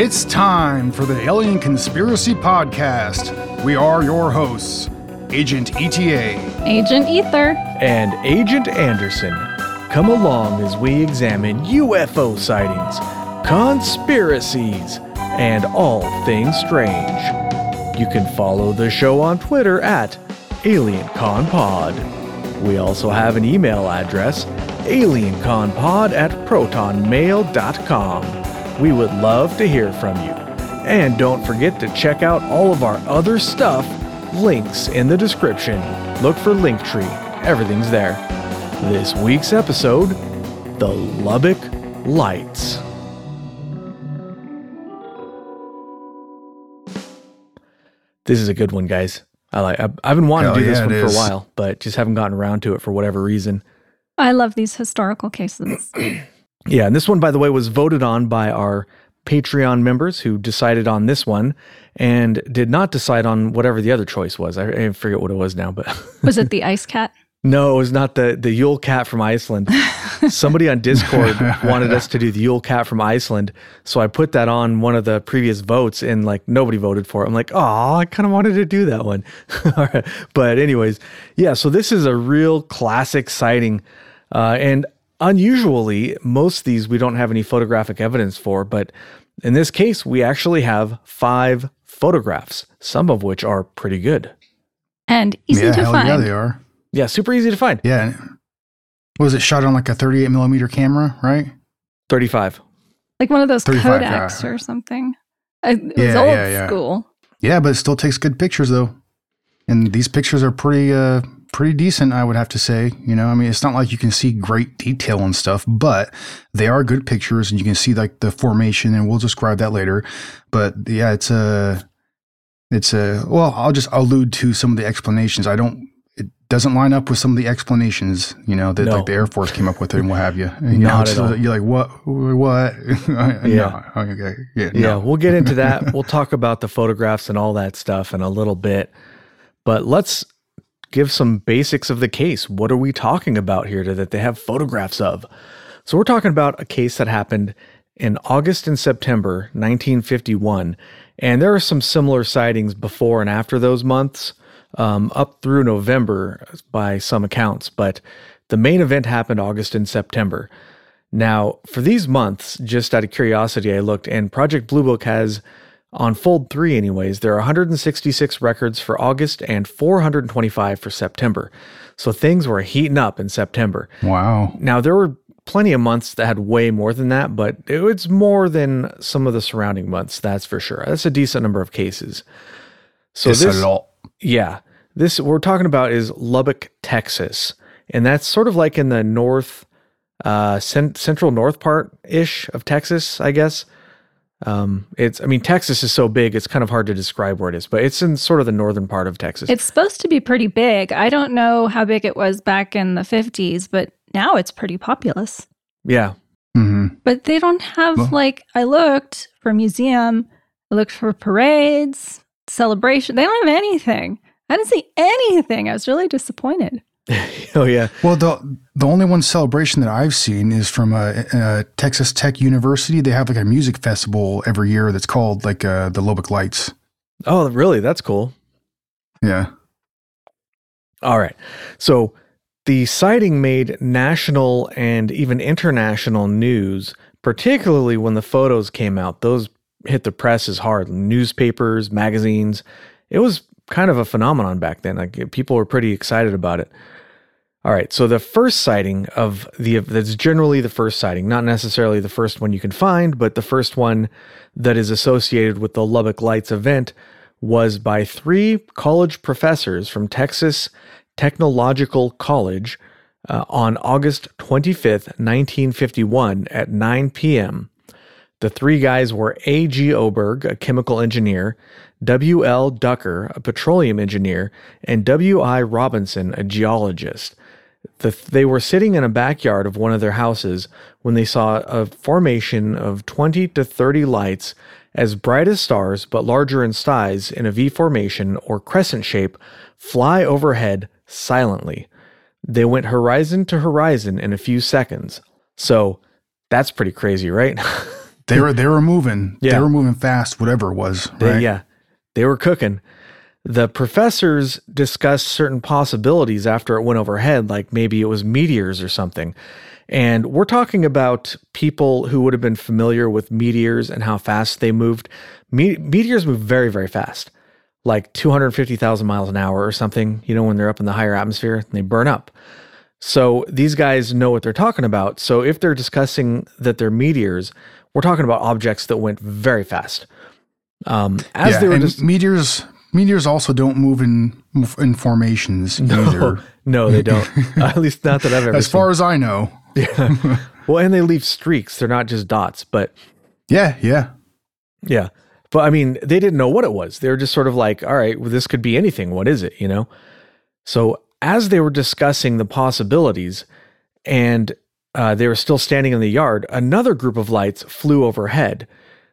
It's time for the Alien Conspiracy Podcast. We are your hosts, Agent ETA, Agent Ether, and Agent Anderson. Come along as we examine UFO sightings, conspiracies, and all things strange. You can follow the show on Twitter at AlienConPod. We also have an email address, alienconpod at protonmail.com. We would love to hear from you. And don't forget to check out all of our other stuff. Links in the description. Look for Linktree. Everything's there. This week's episode The Lubbock Lights. This is a good one, guys. I like. I've, I've been wanting Hell to oh, do this one it for a while, but just haven't gotten around to it for whatever reason. I love these historical cases. Yeah, and this one, by the way, was voted on by our Patreon members who decided on this one and did not decide on whatever the other choice was. I, I forget what it was now, but Was it the ice cat? no, it was not the the Yule Cat from Iceland. Somebody on Discord wanted us to do the Yule Cat from Iceland, so I put that on one of the previous votes, and like nobody voted for it. I'm like, oh, I kind of wanted to do that one. All right. But anyways, yeah. So this is a real classic sighting, uh, and unusually, most of these we don't have any photographic evidence for, but in this case, we actually have five photographs, some of which are pretty good. And easy yeah, to hell find. yeah, they are. Yeah, super easy to find. Yeah. What was it shot on like a 38 millimeter camera, right? 35. Like one of those Kodaks yeah. or something. I- It was Yeah, old yeah, yeah. school. Yeah, but it still takes good pictures though. And these pictures are pretty uh pretty decent, I would have to say. You know, I mean it's not like you can see great detail and stuff, but they are good pictures and you can see like the formation and we'll describe that later. But yeah, it's a it's a well, I'll just allude to some of the explanations. I don't it doesn't line up with some of the explanations, you know, that No. like the Air Force came up with it, and what have you. And, you Not it's at all. You're like, what? What? Yeah. yeah. Okay. Yeah. Yeah, no. we'll get into that. we'll talk about the photographs and all that stuff in a little bit. But let's give some basics of the case. What are we talking about here that they have photographs of? So we're talking about a case that happened in August and September 1951. And there are some similar sightings before and after those months, um, up through November by some accounts. But the main event happened August and September. Now, for these months, just out of curiosity, I looked, and Project Blue Book has, on Fold 3 anyways, there are 166 records for August and 425 for September. So things were heating up in September. Wow. Now, there were plenty of months that had way more than that, but it was more than some of the surrounding months, that's for sure. That's a decent number of cases. So it's this, a lot. yeah. This we're talking about is Lubbock, Texas. And that's sort of like in the north uh cent- central north part ish of Texas, I guess. Um it's I mean Texas is so big it's kind of hard to describe where it is, but it's in sort of the northern part of Texas. It's supposed to be pretty big. I don't know how big it was back in the 50s, but now it's pretty populous. yeah. hmm But they don't have, Well- like, I looked for museum, I looked for parades, celebration. They don't have anything. I didn't see anything. I was really disappointed. oh yeah. Well, the the only one celebration that I've seen is from a, uh, Texas Tech University. They have like a music festival every year that's called like uh, the Lubbock Lights. Oh, really? That's cool. Yeah. All right. So the sighting made national and even international news, particularly when the photos came out. Those hit the press as hard. Newspapers, magazines. It was kind of a phenomenon back then. Like people were pretty excited about it. All right. So the first sighting of the that's generally the first sighting, not necessarily the first one you can find, but the first one that is associated with the Lubbock Lights event was by three college professors from Texas Technological College uh, on August 25th, 1951 at 9 p.m. The three guys were A.G. Oberg, a chemical engineer, W.L. Ducker, a petroleum engineer, and W.I. Robinson, a geologist. The, they were sitting in a backyard of one of their houses when they saw a formation of 20 to 30 lights as bright as stars but larger in size in a V formation or crescent shape fly overhead silently. They went horizon to horizon in a few seconds. So that's pretty crazy, right? they were they were moving. Yeah. They were moving fast, whatever it was. They- Right? yeah, they were cooking. The professors discussed certain possibilities after it went overhead, like maybe it was meteors or something. And we're talking about people who would have been familiar with meteors and how fast they moved. Me- meteors move very, very fast, like 250,000 miles an hour or something, you know, when they're up in the higher atmosphere and they burn up. So these guys know what they're talking about. So if they're discussing that they're meteors, we're talking about objects that went very fast. Um, as yeah, they were just meteors meteors also don't move in in formations either. no, they don't. At least not that I've ever As seen. far as I know. yeah. well, and they leave streaks. They're not just dots, but Yeah, yeah. yeah. But I mean, they didn't know what it was. They were just sort of like, all right, well, this could be anything. What is it? You know? So as they were discussing the possibilities and uh, they were still standing in the yard, another group of lights flew overhead.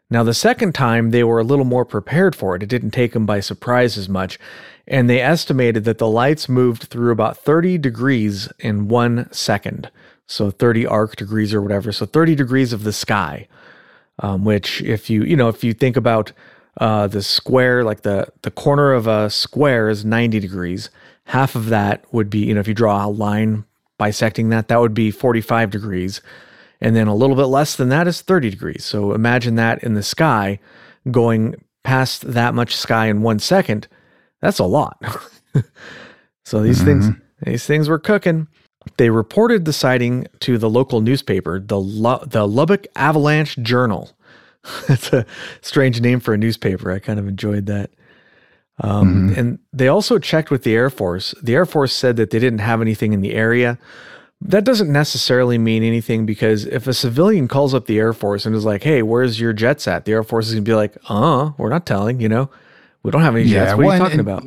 Now, the second time, they were a little more prepared for it. It didn't take them by surprise as much. And they estimated that the lights moved through about 30 degrees in one second. So 30 arc degrees or whatever. So 30 degrees of the sky um, which if you you know if you think about uh, the square like the the corner of a square is 90 degrees half of that would be you know if you draw a line bisecting that that would be 45 degrees and then a little bit less than that is 30 degrees so imagine that in the sky going past that much sky in one second that's a lot so these things these things were cooking they reported the sighting to the local newspaper, the Lu- the Lubbock Avalanche Journal. That's a strange name for a newspaper. I kind of enjoyed that. Um, And they also checked with the Air Force. The Air Force said that they didn't have anything in the area. That doesn't necessarily mean anything because if a civilian calls up the Air Force and is like, "Hey, where's your jets at?" The Air Force is gonna be like, "Uh, we're not telling. You know, we don't have any jets. What are you talking and- about?"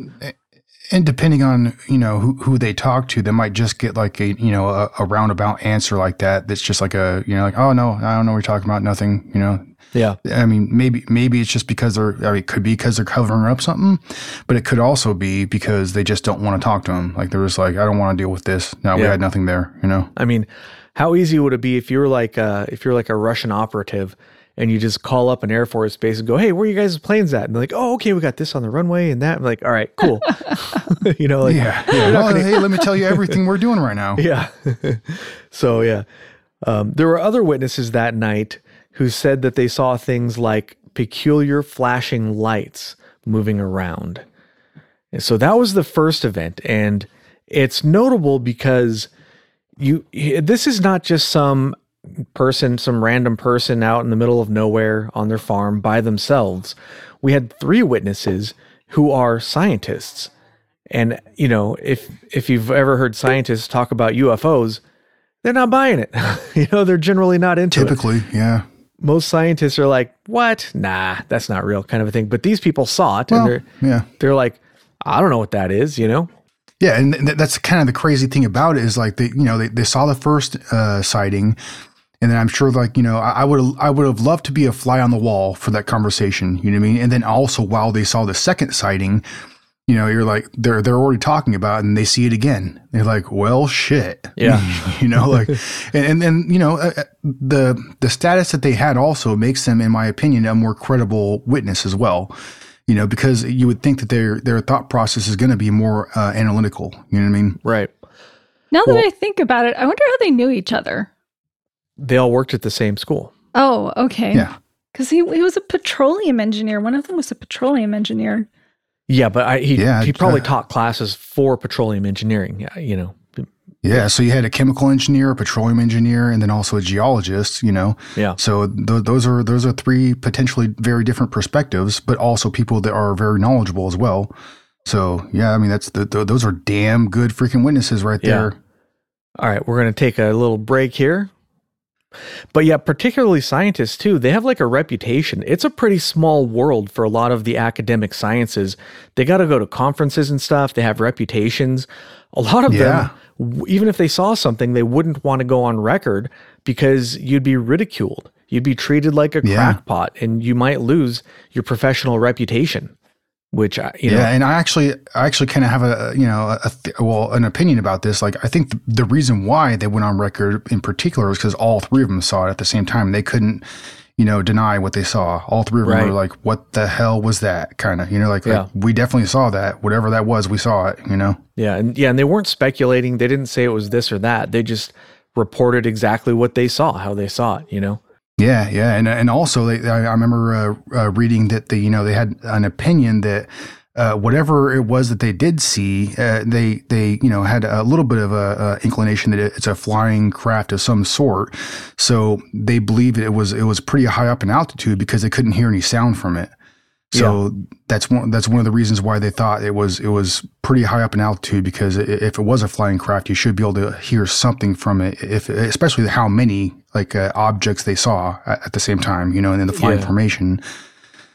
And depending on you know who, who they talk to, they might just get like a you know a, a roundabout answer like that. That's just like a you know like oh no I don't know what you're talking about nothing you know. Yeah, I mean maybe maybe it's just because they're I mean, it could be because they're covering up something, but it could also be because they just don't want to talk to them. Like they're just like I don't want to deal with this. No, we had nothing there. You know. I mean, how easy would it be if you were like uh, if you're like a Russian operative and you just call up an Air Force base and go, "Hey, where are you guys' planes at?" And they're like, "Oh, okay, we got this on the runway and that." I'm like, "All right, cool." you know, like Yeah. yeah. Well, hey, let me tell you everything we're doing right now. yeah. so yeah, um, there were other witnesses that night who said that they saw things like peculiar flashing lights moving around. And so that was the first event, and it's notable because you this is not just some person, some random person out in the middle of nowhere on their farm by themselves. We had three witnesses who are scientists. And you know, if if you've ever heard scientists talk about UFOs, they're not buying it. you know, they're generally not into it. Typically, yeah. Most scientists are like, "What? Nah, that's not real," kind of a thing. But these people saw it, Well, and they're yeah. they're like, "I don't know what that is," you know. Yeah, and th- that's kind of the crazy thing about it is like they, you know, they, they saw the first uh, sighting, and then I'm sure like you know I would I would have loved to be a fly on the wall for that conversation. You know what I mean? And then also while they saw the second sighting, you know, you're like they're they're already talking about it and they see it again. They're like, well, shit. Yeah. you know, like, and and then you know uh, uh, the the status that they had also makes them, in my opinion, a more credible witness as well. You know, because you would think that their their thought process is going to be more uh, analytical. You know what I mean? Right. Now that I think about it, I wonder how they knew each other. They all worked at the same school. Oh, okay. Yeah. Because he, he was a petroleum engineer. One of them was a petroleum engineer. Yeah, but I, he Yeah, he probably uh, taught classes for petroleum engineering. yeah, You know. Yeah. So you had a chemical engineer, a petroleum engineer, and then also a geologist. You know. Yeah. So th- those are those are three potentially very different perspectives, but also people that are very knowledgeable as well. So yeah, I mean that's the, th those are damn good freaking witnesses right Yeah. there. All right, we're going to take a little break here. But yeah, particularly scientists too, they have like a reputation. It's a pretty small world for a lot of the academic sciences. They got to go to conferences and stuff. They have reputations. A lot of Yeah. them, even if they saw something, they wouldn't want to go on record because you'd be ridiculed. You'd be treated like a Yeah. crackpot and you might lose your professional reputation, which, I- you yeah, know, and I actually, I actually kind of have a, you know, a, th- well, an opinion about this. Like, I think the, the reason why they went on record in particular is because all three of them saw it at the same time. They couldn't, you know, deny what they saw. All three of them Right. were like, "What the hell was that?" Kind of, you know, like, Yeah. like we definitely saw that. Whatever that was, we saw it. You know. Yeah, and yeah, and they weren't speculating. They didn't say it was this or that. They just reported exactly what they saw, how they saw it. You know. Yeah, yeah, and and also they, I, remember uh, uh, reading that the you know they had an opinion that uh, whatever it was that they did see, uh, they they you know had a little bit of a, a inclination that it's a flying craft of some sort. So they believed it was it was pretty high up in altitude because they couldn't hear any sound from it. So that's one that's one of the reasons why they thought it was it was pretty high up in altitude because if it was a flying craft, you should be able to hear something from it. If especially how many like uh, objects they saw at, at the same time, you know, and in the flying Yeah. formation.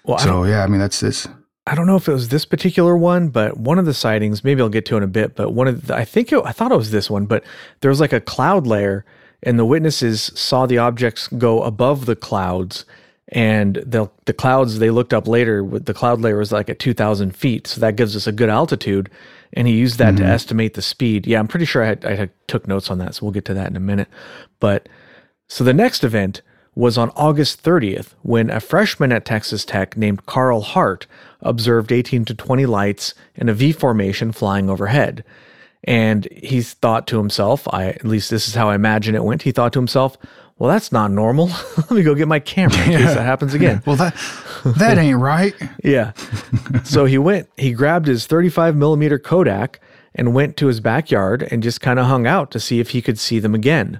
Well, I So yeah, I mean that's this. I don't know if it was this particular one, but one of the sightings, maybe I'll get to in a bit. But one of the, I think it, I thought it was this one, but there was like a cloud layer, and the witnesses saw the objects go above the clouds. And the the clouds they looked up later with the cloud layer was like at two thousand feet, so that gives us a good altitude. And he used that to estimate the speed. Yeah, I'm pretty sure I had, I had took notes on that, so we'll get to that in a minute. But so the next event was on August 30th when a freshman at Texas Tech named Carl Hart observed 18 to 20 lights in a V formation flying overhead. And he thought to himself, I at least this is how I imagine it went. He thought to himself, well, that's not normal. Let me go get my camera in case that happens again. Well, that that ain't right. Yeah. so he went, he grabbed his 35 millimeter Kodak and went to his backyard and just kind of hung out to see if he could see them again.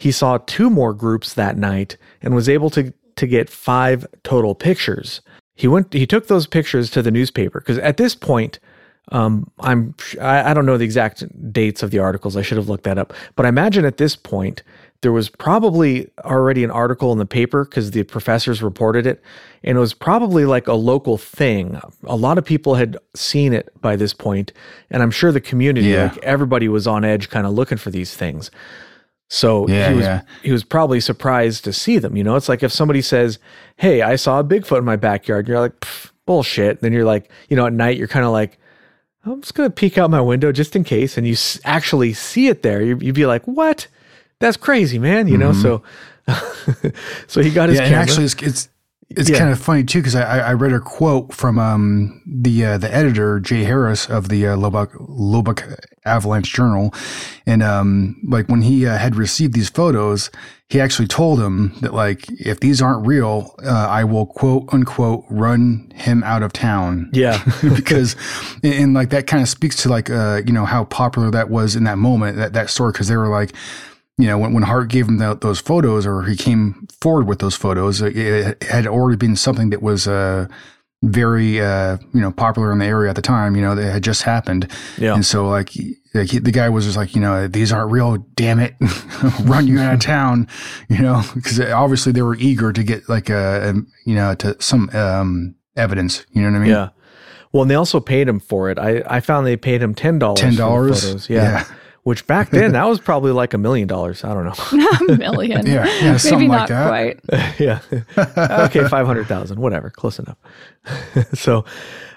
He saw two more groups that night and was able to, to get five total pictures. He went, he took those pictures to the newspaper because at this point, um, I'm, I, I don't know the exact dates of the articles. I should have looked that up. But I imagine at this point, there was probably already an article in the paper because the professors reported it. And it was probably like a local thing. A lot of people had seen it by this point, And I'm sure the community, Yeah. like everybody was on edge kind of looking for these things. So Yeah, he was yeah. he was probably surprised to see them. You know, it's like if somebody says, "Hey, I saw a Bigfoot in my backyard," and you're like, "Pff, "Bullshit." Then you're like, you know, at night you're kind of like, "I'm just gonna peek out my window just in case," and you s- actually see it there. You, you'd be like, "What? That's crazy, man!" You know. So, so he got his Mm-hmm. yeah, camera. and actually, it's it's, it's Yeah. kind of funny too because I, I read a quote from um the uh, the editor Jay Harris of the uh, Lubbock Lubbock Avalanche Journal, and um like when he uh, had received these photos, he actually told him that like if these aren't real, uh, I will quote unquote run him out of town. yeah, because and, and, like that kind of speaks to like uh you know how popular that was in that moment that that story because they were like you know when, when hart gave him tho- those photos or he came forward with those photos it, it had already been something that was uh very uh you know popular in the area at the time you know that had just happened Yeah. and so like, like he, the guy was just like you know these aren't real damn it run you out of town you know because obviously they were eager to get like uh um, you know to some um evidence you know what i mean yeah. Well, and they also paid him for it. I I found they paid him ten dollars. $10? Photos. Yeah. Yeah. Which back then that was probably like a million dollars. I don't know. a million. Yeah, yeah, something Maybe like not that. quite. yeah. okay, 500,000, whatever, close enough. so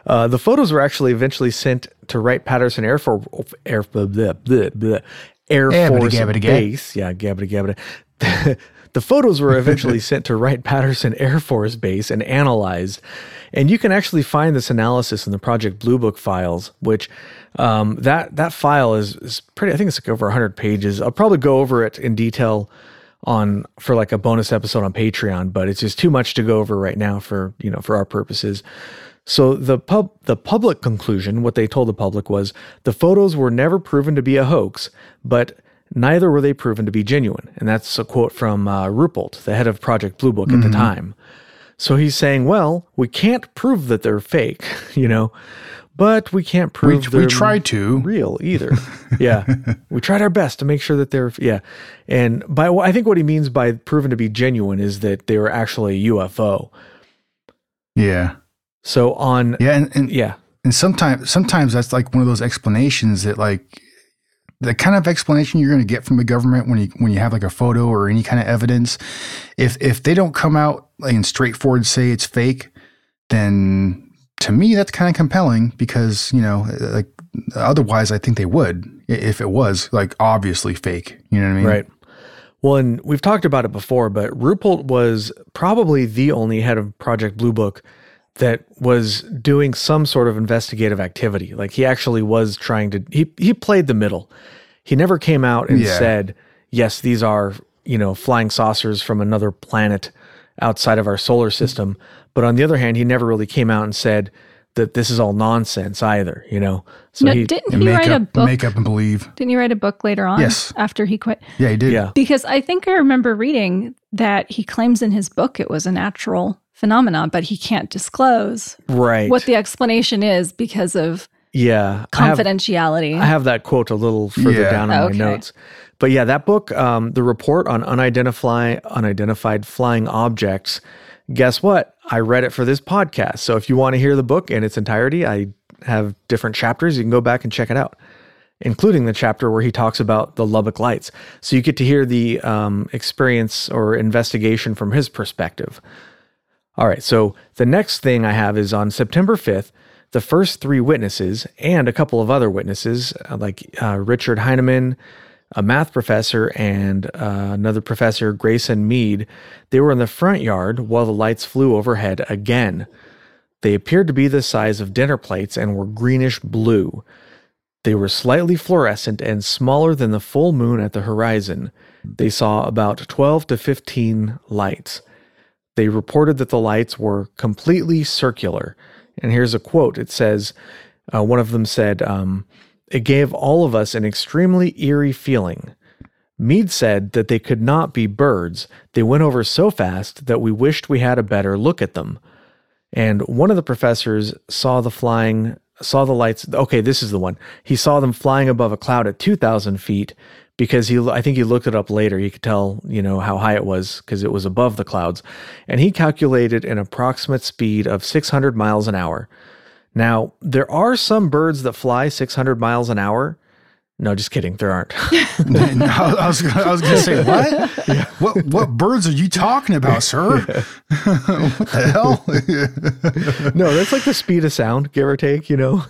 uh, the photos were actually eventually sent to Wright Patterson Air, Force Air, blah, blah, blah, blah, Air Gabbity, Force gabbity, gab. Base. Yeah, gabbity gabbity. the photos were eventually sent to Wright Patterson Air Force Base and analyzed. And you can actually find this analysis in the Project Blue Book files, which um, that that file is, is pretty. I think it's like over 100 pages. I'll probably go over it in detail on for like a bonus episode on Patreon, but it's just too much to go over right now for you know for our purposes. So the pub the public conclusion, what they told the public was the photos were never proven to be a hoax, but neither were they proven to be genuine. And that's a quote from uh, Ruppelt, the head of Project Blue Book at the time. So he's saying, well, we can't prove that they're fake, you know, but we can't prove we they're tried to. real either. yeah. We tried our best to make sure that they're, yeah. And by, I think what he means by proven to be genuine is that they were actually a UFO. Yeah. So on, Yeah. And, and, yeah, and sometimes, sometimes that's like one of those explanations that like the kind of explanation you're going to get from the government when you, when you have like a photo or any kind of evidence, if, if they don't come out like, and straightforward say it's fake, then to me, that's kind of compelling because, you know, like otherwise I think they would if it was like obviously fake. You know what I mean? right. Well, and we've talked about it before, but Ruppelt was probably the only head of Project Blue Book that was doing some sort of investigative activity. Like he actually was trying to he he played the middle. He never came out and Yeah. said, "Yes, these are, you know, flying saucers from another planet outside of our solar system." But on the other hand, he never really came out and said that this is all nonsense either, you know. So no, he didn't he make write a up, book? make up and believe. Didn't he write a book later on? Yes. After he quit? Yeah, he did. yeah. Because I think I remember reading that he claims in his book it was a natural phenomenon, but he can't disclose Right. what the explanation is because of yeah. I have- confidentiality. I have that quote a little further Yeah. down in Okay. my notes. But yeah, that book, um, the report on unidentified unidentified flying objects. Guess what? I read it for this podcast. So if you want to hear the book in its entirety, I have different chapters. You can go back and check it out, including the chapter where he talks about the Lubbock Lights. So you get to hear the um, experience or investigation from his perspective. All right. So the next thing I have is on September 5th, the first three witnesses and a couple of other witnesses, uh, like uh, Richard Heinemann, a math professor, and uh, another professor, Grayson Mead, they were in the front yard while the lights flew overhead again. They appeared to be the size of dinner plates and were greenish blue. They were slightly fluorescent and smaller than the full moon at the horizon. They saw about 12 to 15 lights. They reported that the lights were completely circular. And here's a quote it says, uh, one of them said, um, It gave all of us an extremely eerie feeling. Mead said that they could not be birds. They went over so fast that we wished we had a better look at them. And one of the professors saw the flying, saw the lights. Okay, this is the one. He saw them flying above a cloud at 2,000 feet because he, I think he looked it up later. He could tell, you know, how high it was because it was above the clouds. And he calculated an approximate speed of 600 miles an hour. Now, there are some birds that fly 600 miles an hour. No, just kidding. There aren't. No, I was I was going to say what? What what birds are you talking about, sir? what the hell? no, that's like the speed of sound, give or take, you know.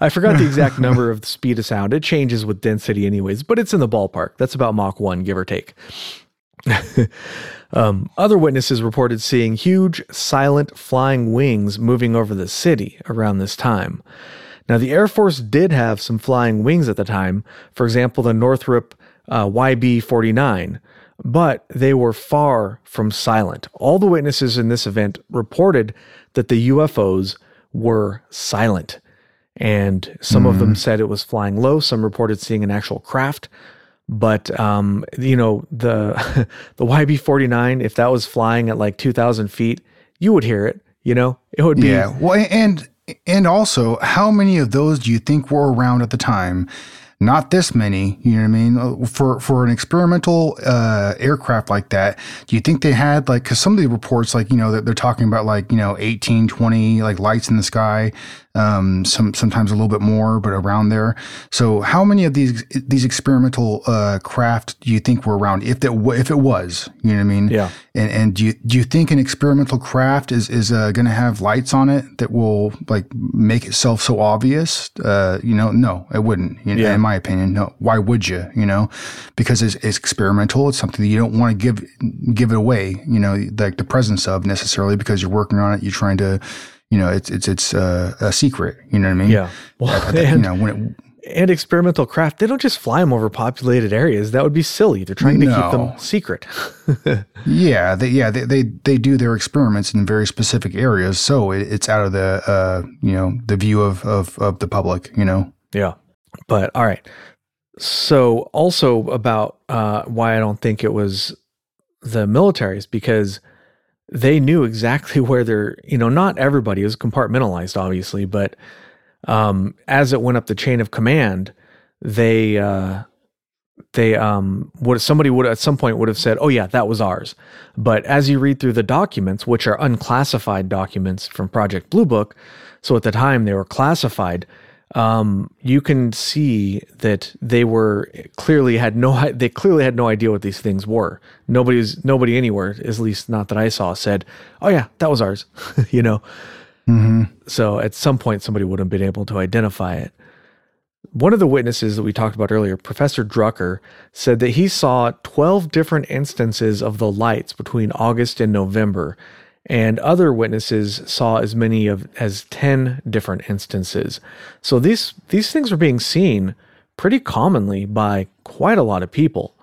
I forgot the exact number of the speed of sound. It changes with density anyways, but it's in the ballpark. That's about Mach 1, give or take. um, other witnesses reported seeing huge, silent flying wings moving over the city around this time. Now, the Air Force did have some flying wings at the time, for example, the Northrop uh, YB 49, but they were far from silent. All the witnesses in this event reported that the UFOs were silent. And some of them said it was flying low. Some reported seeing an actual craft. But um, you know the the YB forty nine, if that was flying at like two thousand feet, you would hear it. You know, it would be Yeah. Well, and and also, how many of those do you think were around at the time? Not this many, you know what I mean? Uh, For for an experimental uh, aircraft like that, do you think they had like because some of the reports, like you know, that they're talking about like you know 18, 20 like lights in the sky, um, some sometimes a little bit more, but around there. So, how many of these these experimental uh, craft do you think were around? If that if it was, you know what I mean? Yeah. And and do you do you think an experimental craft is is uh, going to have lights on it that will like make itself so obvious? Uh, you know, no, it wouldn't. You know, Yeah. In my opinion, no. Why would you? You know, because it's, it's experimental. It's something that you don't want to give give it away. You know, like the presence of necessarily because you're working on it. You're trying to, you know, it's it's it's uh, a secret. You know what I mean? yeah. Well, you and, know when it, and experimental craft, they don't just fly them over populated areas. That would be silly. They're trying to keep them secret. Yeah, they, yeah, they, they they do their experiments in very specific areas, so it, it's out of the uh, you know the view of, of of the public. You know, Yeah. But all right. So also about uh, why I don't think it was the military is because they knew exactly where they're, you know, not everybody was compartmentalized, obviously, but um, as it went up the chain of command, they uh, they um would somebody would at some point would have said, "Oh yeah, that was ours." But as you read through the documents, which are unclassified documents from Project Blue Book, so at the time they were classified, um, you can see that they were clearly had no they clearly had no idea what these things were. Nobody's nobody anywhere, at least not that I saw, said, "Oh yeah, that was ours," you know. So at some point, somebody would have been able to identify it. one of the witnesses that we talked about earlier, Professor Ducker, said that he saw 12 different instances of the lights between August and November, and other witnesses saw as many of as 10 different instances. So these these things were being seen pretty commonly by quite a lot of people.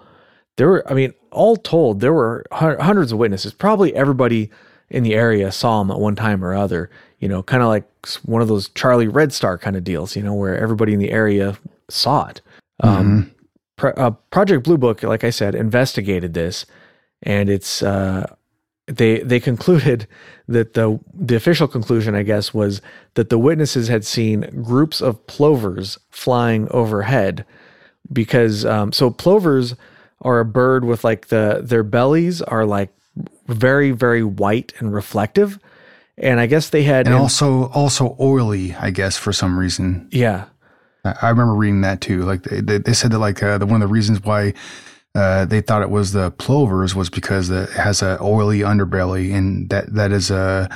There were, I mean, all told, there were hundreds of witnesses. Probably everybody in the area saw them at one time or other. You know, kind of like one of those Charlie Red Star kind of deals. You know, where everybody in the area saw it. Um, Pro- uh, Project Blue Book, like I said, investigated this, and it's uh, they they concluded that the the official conclusion, I guess, was that the witnesses had seen groups of plovers flying overhead because um, so plovers are a bird with like the their bellies are like very very white and reflective, and I guess they had And also also oily, I guess, for some reason. yeah I I remember reading that too. Like they, they, they said that like uh, the one of the reasons why uh, they thought it was the plovers was because it has a oily underbelly, and that that is a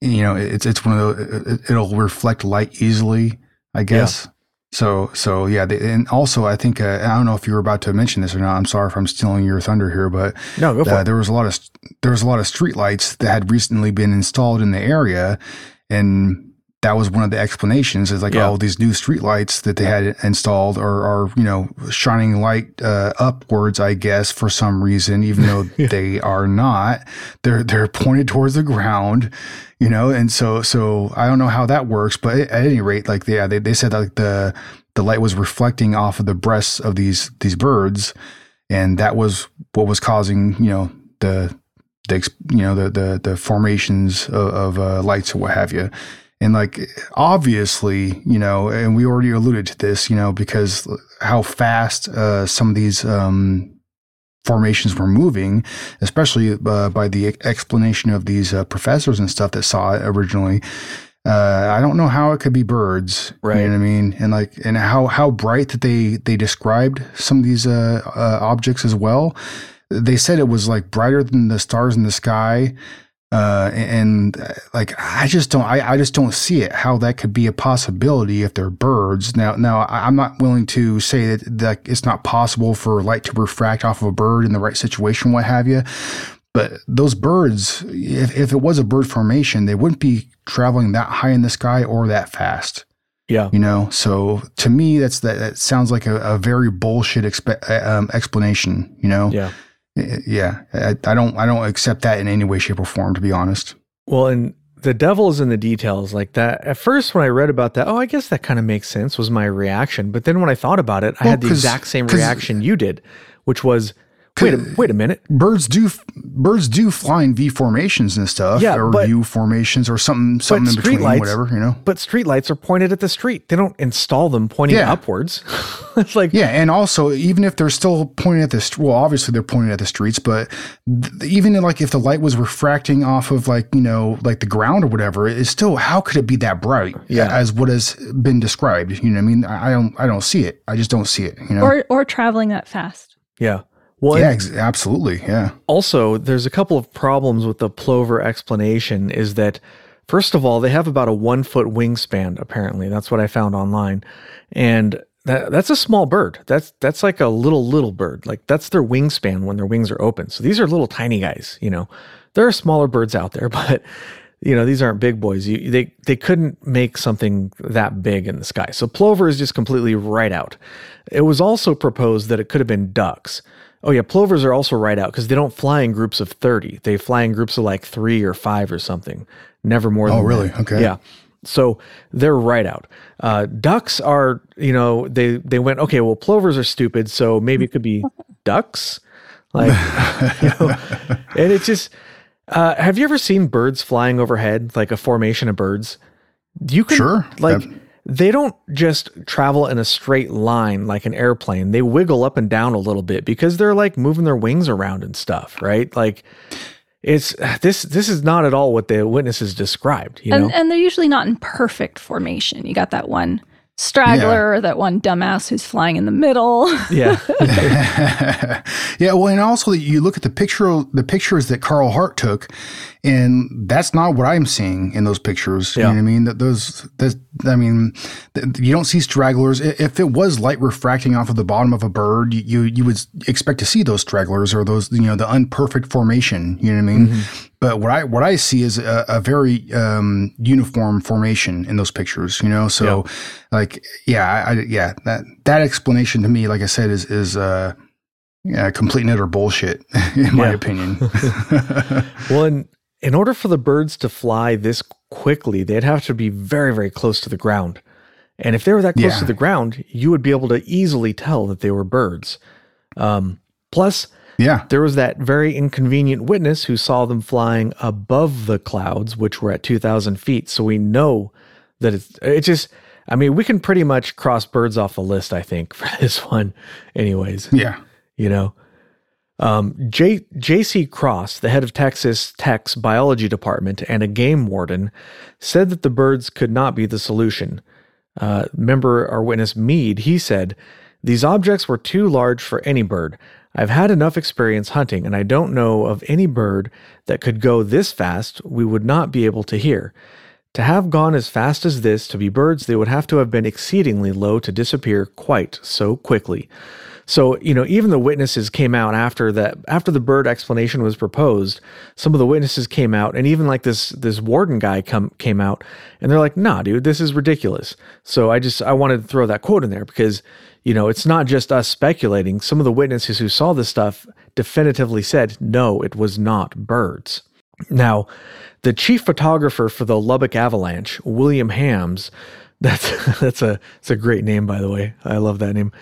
you know it's it's one of the it'll reflect light easily, I guess. So so yeah, they, and also I think uh, I don't know if you were about to mention this or not. I'm sorry if I'm stealing your thunder here, but no uh, there was a lot of there was a lot of street lights that had recently been installed in the area, and that was one of the explanations. Is like Yeah. all these new streetlights that they had installed are, are you know shining light uh, upwards, I guess, for some reason, even though they are not. They're they're pointed towards the ground, you know, and so so I don't know how that works, but at any rate, like yeah, they they said like the the light was reflecting off of the breasts of these these birds and that was what was causing you know the the you know the the the formations of, of uh, lights or what have you and like obviously you know and we already alluded to this you know because how fast uh, some of these um formations were moving especially uh, by the explanation of these uh, professors and stuff that saw it originally uh, I don't know how it could be birds, Right. You know what I mean, and like, and how how bright that they they described some of these uh, uh, objects as well. They said it was like brighter than the stars in the sky, uh, and uh, like I just don't, I, I just don't see it how that could be a possibility if they're birds. Now, now I'm not willing to say that that it's not possible for light to refract off of a bird in the right situation, what have you. But those birds, if, if it was a bird formation, they wouldn't be traveling that high in the sky or that fast. yeah You know, so to me, that's that. That sounds like a, a very bullshit expe- uh, um, explanation. You know, yeah yeah. I, I don't, I don't accept that in any way, shape, or form. To be honest. Well, and the devil is in the details like that. At first, when I read about that, oh, I guess that kind of makes sense was my reaction. But then when I thought about it, I Well, had the exact same reaction you did, which was, wait a, wait a minute. Birds do, birds do fly in V formations and stuff, Yeah, or but- U formations, or something, something in between, streetlights- whatever. You know. But streetlights are pointed at the street. They don't install them pointing Yeah. upwards. it's like, Yeah, and also even if they're still pointing at the st- well, obviously they're pointing at the streets, but th- even like if the light was refracting off of like you know like the ground or whatever, it's still how could it be that bright? Yeah. as what has been described. You know, what I mean, I I don't, I don't see it. I just don't see it. You know. Or or traveling that fast. yeah. Well, yeah, ex- absolutely. Yeah. also, there's a couple of problems with the plover explanation is that, first of all, they have about a one foot wingspan, apparently. That's what I found online. And that, that's a small bird. That's that's like a little little bird. Like that's their wingspan when their wings are open. So these are little tiny guys. You know, there are smaller birds out there, but you know these aren't big boys. You, they they couldn't make something that big in the sky. So plover is just completely right out. It was also proposed that it could have been ducks. Oh yeah, plovers are also right out because they don't fly in groups of thirty. They fly in groups of like three or five or something. Never more. Oh, really? that. Okay. Yeah. So they're right out. Uh, ducks are, you know, they they went okay. Well, plovers are stupid, so maybe it could be ducks. Like, you know, and it's just. Uh, have you ever seen birds flying overhead, like a formation of birds? You can Sure. like Yep. They don't just travel in a straight line like an airplane. They wiggle up and down a little bit because they're like moving their wings around and stuff, right? Like it's this this is not at all what the witnesses described, you know. And and they're usually not in perfect formation. You got that one straggler or that one dumbass who's flying in the middle. yeah. yeah, well, and also you look at the picture, the pictures that Carl Hart took, and that's not what I'm seeing in those pictures. You Yeah. know what I mean? That those, that, I mean, you don't see stragglers. If it was light refracting off of the bottom of a bird, you you would expect to see those stragglers or those you know the unperfect formation. You know what I mean? But what I what I see is a, a very um, uniform formation in those pictures. You know, so like yeah, I, yeah that that explanation to me, like I said, is is uh, yeah, complete and utter bullshit in my Yeah. opinion. Well, in, in order for the birds to fly this quickly, they'd have to be very, very close to the ground. And if they were that close Yeah. to the ground, you would be able to easily tell that they were birds. Um, plus, yeah, there was that very inconvenient witness who saw them flying above the clouds, which were at 2,000 feet. So we know that it's, it just, I mean, we can pretty much cross birds off the list, I think, for this one, anyways yeah. you know um, J- j.c cross the head of texas tech's biology department and a game warden said that the birds could not be the solution. Uh, member or witness mead he said these objects were too large for any bird. I've had enough experience hunting and i don't know of any bird that could go this fast we would not be able to hear. To have gone as fast as this to be birds, they would have to have been exceedingly low to disappear quite so quickly. So, you know, even the witnesses came out after that after the bird explanation was proposed, some of the witnesses came out and even like this this warden guy come came out and they're like, "Nah, dude, this is ridiculous." So, I just I wanted to throw that quote in there because, you know, it's not just us speculating. Some of the witnesses who saw this stuff definitively said, "No, it was not birds." Now, the chief photographer for the Lubbock Avalanche, William Hams, that's that's a it's a great name by the way. I love that name.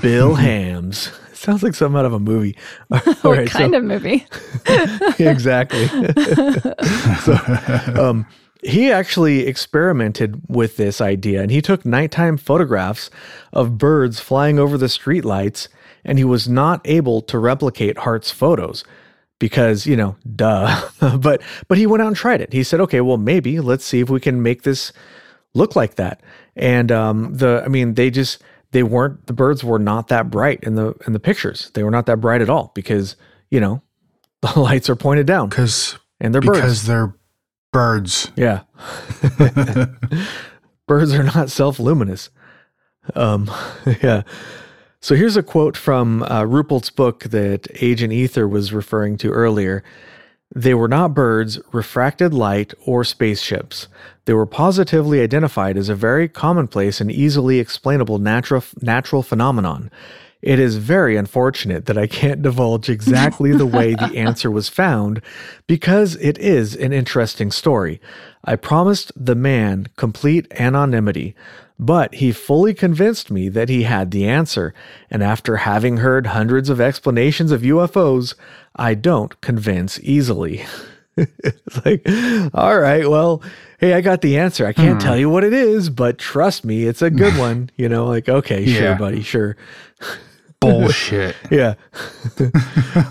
Bill Hams. Sounds like something out of a movie. All what right, so- kind of movie? exactly. so, um, he actually experimented with this idea and he took nighttime photographs of birds flying over the streetlights and he was not able to replicate Hart's photos because, you know, duh. but but he went out and tried it. He said, "Okay, well maybe let's see if we can make this look like that." And um the I mean, they just they weren't the birds were not that bright in the in the pictures. They were not that bright at all because, you know, the lights are pointed down Because and they're birds. because they're birds. Yeah. Birds are not self luminous. Um, yeah. So here's a quote from uh, Ruppelt's book that Agent Ether was referring to earlier. They were not birds, refracted light, or spaceships. They were positively identified as a very commonplace and easily explainable natural, natural phenomenon. It is very unfortunate that I can't divulge exactly the way the answer was found because it is an interesting story. I promised the man complete anonymity, but he fully convinced me that he had the answer. And after having heard hundreds of explanations of UFOs, I don't convince easily. it's like, all right, well, hey, I got the answer. I can't hmm. tell you what it is, but trust me, it's a good one. You know, like, okay, sure, buddy, sure. Bullshit. Yeah.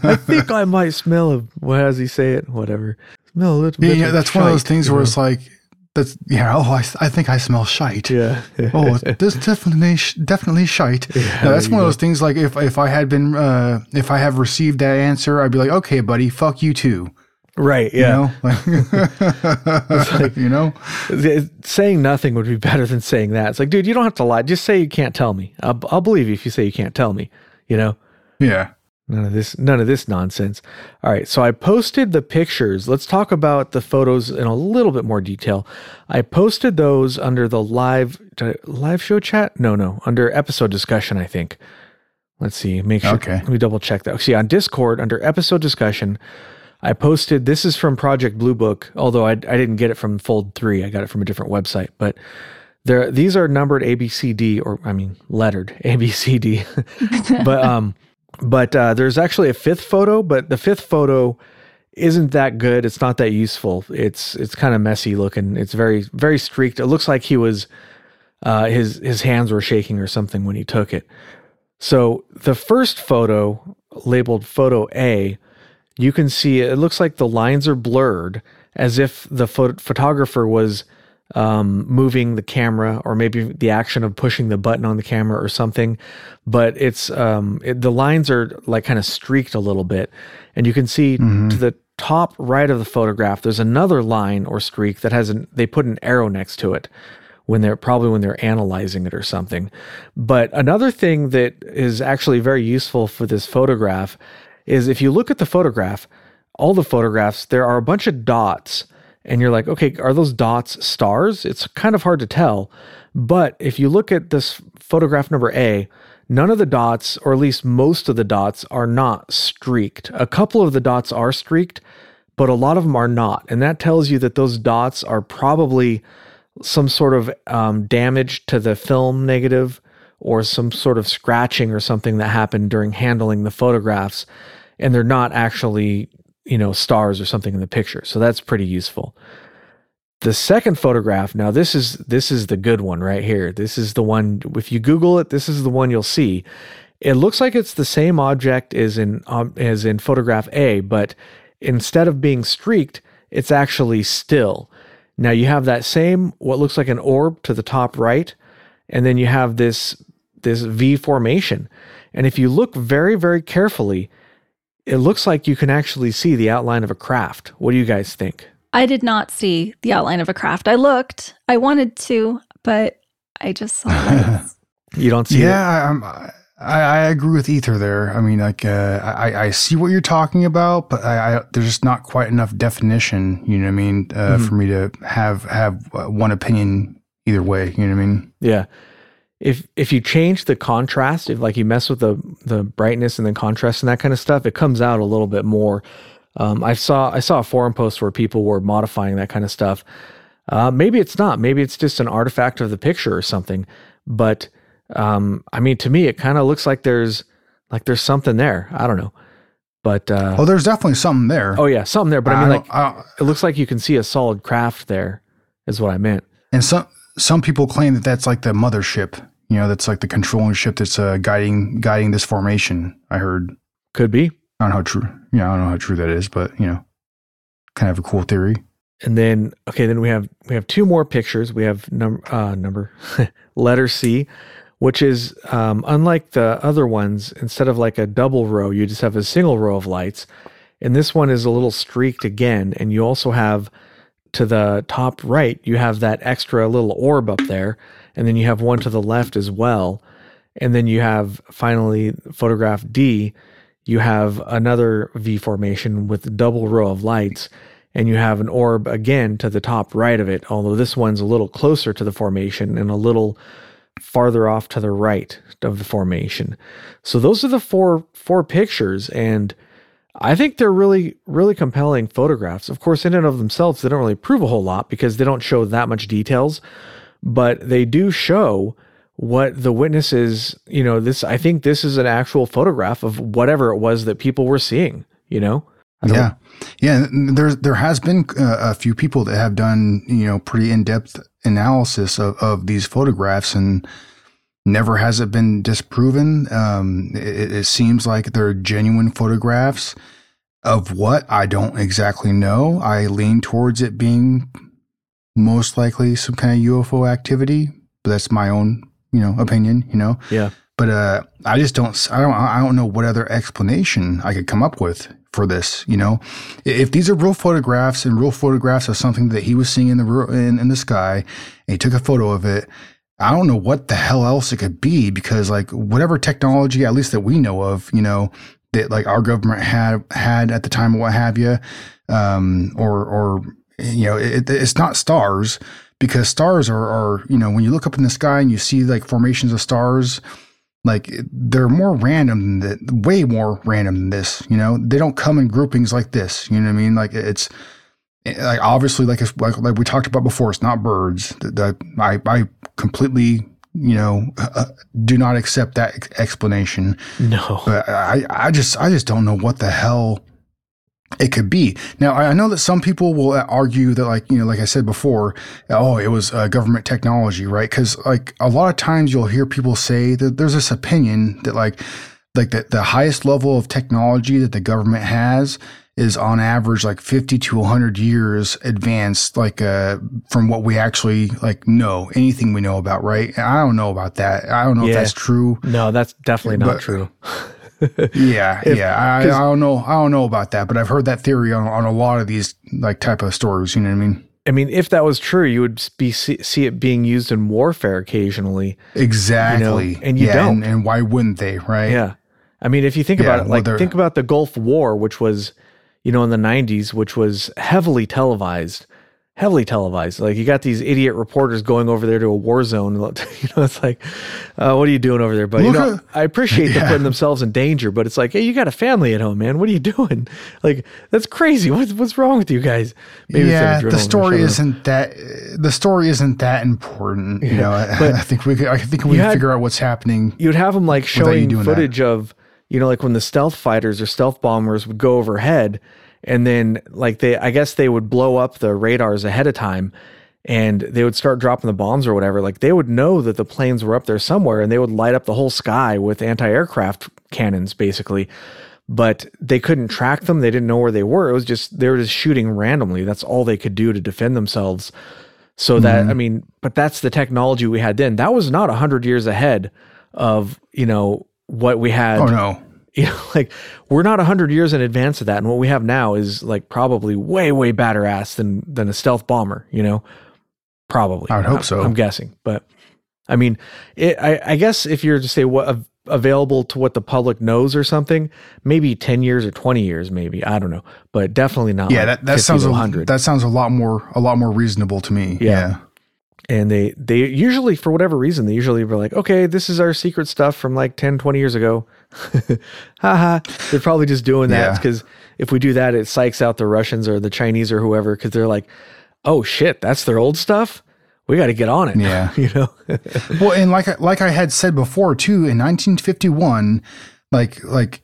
I think I might smell a, what does he say it? Whatever. Smell a little yeah, bit yeah, that's one of those things where know? it's like, that's yeah. Oh, I, I think I smell shite. yeah. Oh, this definitely definitely shite. Yeah, No, that's one you of those things. Like if if I had been uh if I have received that answer, I'd be like, okay, buddy, fuck you too. Right. You Yeah. know, like, you know, Saying nothing would be better than saying that. It's like, dude, you don't have to lie. Just say you can't tell me. I'll, I'll believe you if you say you can't tell me. You know, yeah. None of this, none of this nonsense. All right. So I posted the pictures. Let's talk about the photos in a little bit more detail. I posted those under the live live show chat. No, no, under episode discussion. I think. Let's see. Make sure. Okay. Let me double check that. See on Discord under episode discussion. I posted this is from Project Blue Book, although I, I didn't get it from Fold 3. I got it from a different website. But there these are numbered ABCD or I mean lettered ABCD. but um but uh, there's actually a fifth photo, but the fifth photo isn't that good. It's not that useful. It's it's kind of messy looking. It's very very streaked. It looks like he was uh, his his hands were shaking or something when he took it. So the first photo labeled photo A, you can see it looks like the lines are blurred as if the pho- photographer was um, moving the camera or maybe the action of pushing the button on the camera or something. But it's um, it, the lines are like kind of streaked a little bit, and you can see to the top right of the photograph, there's another line or streak that has an they put an arrow next to it when they're probably when they're analyzing it or something. But another thing that is actually very useful for this photograph is if you look at the photograph, all the photographs, there are a bunch of dots. And you're like, okay, are those dots stars? It's kind of hard to tell. But if you look at this photograph number A, none of the dots, or at least most of the dots, are not streaked. A couple of the dots are streaked, but a lot of them are not. And that tells you that those dots are probably some sort of um, damage to the film negative or some sort of scratching or something that happened during handling the photographs. And they're not actually, you know, stars or something in the picture. So that's pretty useful. The second photograph, now this is this is the good one right here. This is the one if you Google it, this is the one you'll see. It looks like it's the same object as in um, as in photograph A, but instead of being streaked, it's actually still. Now you have that same what looks like an orb to the top right, and then you have this this V formation. And if you look very very carefully, it looks like you can actually see the outline of a craft. What do you guys think? I did not see the outline of a craft. I looked. I wanted to, but I just saw lights. You don't see it? yeah, I'm, I, I agree with Ether there. I mean, like, uh, I, I see what you're talking about, but I, I, there's just not quite enough definition. You know what I mean? Uh, Mhm. For me to have have uh, one opinion either way. You know what I mean? Yeah. If if you change the contrast, if like you mess with the the brightness and the contrast and that kind of stuff, it comes out a little bit more. Um, I saw I saw a forum post where people were modifying that kind of stuff. Uh, maybe it's not. Maybe it's just an artifact of the picture or something. But um, I mean, to me, it kind of looks like there's like there's something there. I don't know. But uh, Oh, there's definitely something there. oh yeah, something there. But I mean, like I it looks like you can see a solid craft there. Is what I meant. and some some people claim that that's like the mothership. You know, that's like the controlling ship that's uh, guiding guiding this formation. I heard. Could be. I don't know how true. Yeah, I don't know how true that is, but you know, kind of a cool theory. And then okay, then we have we have two more pictures. We have number uh, number letter C, which is um, unlike the other ones. Instead of like a double row, you just have a single row of lights. And this one is a little streaked again. And you also have to the top right, you have that extra little orb up there, and then you have one to the left as well. And then you have finally photograph D. You have another V formation with double row of lights and you have an orb again to the top right of it, although this one's a little closer to the formation and a little farther off to the right of the formation. So those are the four four pictures and I think they're really really compelling photographs. Of course, in and of themselves they don't really prove a whole lot because they don't show that much details, but they do show what the witnesses, you know, this I think this is an actual photograph of whatever it was that people were seeing, you know? Yeah, yeah. There there has been uh, a few people that have done you know pretty in depth analysis of, of these photographs, and never has it been disproven. Um, it, it seems like they're genuine photographs of what I don't exactly know. I lean towards it being most likely some kind of UFO activity, but that's my own you know opinion. You know, Yeah. but uh, I just don't. I don't. I don't know what other explanation I could come up with for this. You know, if these are real photographs and real photographs of something that he was seeing in the in, in the sky, and he took a photo of it. I don't know what the hell else it could be because like whatever technology, at least that we know of, you know, that like our government had had at the time what have you, um, or or you know, it, it's not stars because stars are are you know when you look up in the sky and you see like formations of stars, like they're more random than that, way more random than this. You know, they don't come in groupings like this. You know what I mean? Like it's like obviously like it's, like like we talked about before, it's not birds. That I I completely you know uh, do not accept that explanation. No. But I I just I just don't know what the hell it could be. Now I I know that some people will argue that like you know like I said before, oh it was uh, government technology, right? Because like a lot of times you'll hear people say that there's this opinion that like like the, the highest level of technology that the government has is on average like 50 to 100 years advanced like uh from what we actually like know anything we know about right i don't know about that i don't know if that's true No, that's definitely not But- true. Yeah, If- yeah. I, I don't know. I don't know about that, but I've heard that theory on, on a lot of these like type of stories. You know what I mean? I mean, if that was true, you would be see, see it being used in warfare occasionally. Exactly. and you yeah, don't. And, and why wouldn't they? Right? Yeah. I mean, if you think Yeah, about it, like they're- think about the Gulf War, which was, you know, in the 90s, which was heavily televised. Heavily televised. Like you got these idiot reporters going over there to a war zone. You know, it's like, uh, what are you doing over there, buddy? You know, I appreciate them Yeah. putting themselves in danger, but it's like, hey, you got a family at home, man. What are you doing? Like, that's crazy. What's what's wrong with you guys? Maybe yeah, the story isn't that. The story isn't that important. You know, I, I think we. could- I think we had- figure out what's happening. you'd have them like showing doing that. footage of you know like when the stealth fighters or stealth bombers would go overhead and then like they i guess they would blow up the radars ahead of time and they would start dropping the bombs or whatever like they would know that the planes were up there somewhere and they would light up the whole sky with anti-aircraft cannons basically. But they couldn't track them. They didn't know where they were. It was just they were just shooting randomly. That's all they could do to defend themselves. So that mm-hmm. i mean but that's the technology we had then. That was not 100 years ahead of you know what we had Oh no. you know like we're not 100 years in advance of that and what we have now is like probably way way badder ass than than a stealth bomber you know probably I would hope I'm- so. i'm guessing but i mean it, I, I guess if you're to say what av- available to what the public knows or something maybe 10 years or 20 years maybe i don't know but definitely not Yeah, like that, that 50 sounds a, 100 that sounds a lot more a lot more reasonable to me. Yeah. Yeah. And they they usually for whatever reason they usually were like okay this is our secret stuff from like 10 20 years ago haha they're probably just doing that Yeah. because if we do that it psychs out the russians or the chinese or whoever because they're like oh shit that's their old stuff we got to get on it Yeah. you know Well, and like I- like I had said before too, in 1951, like like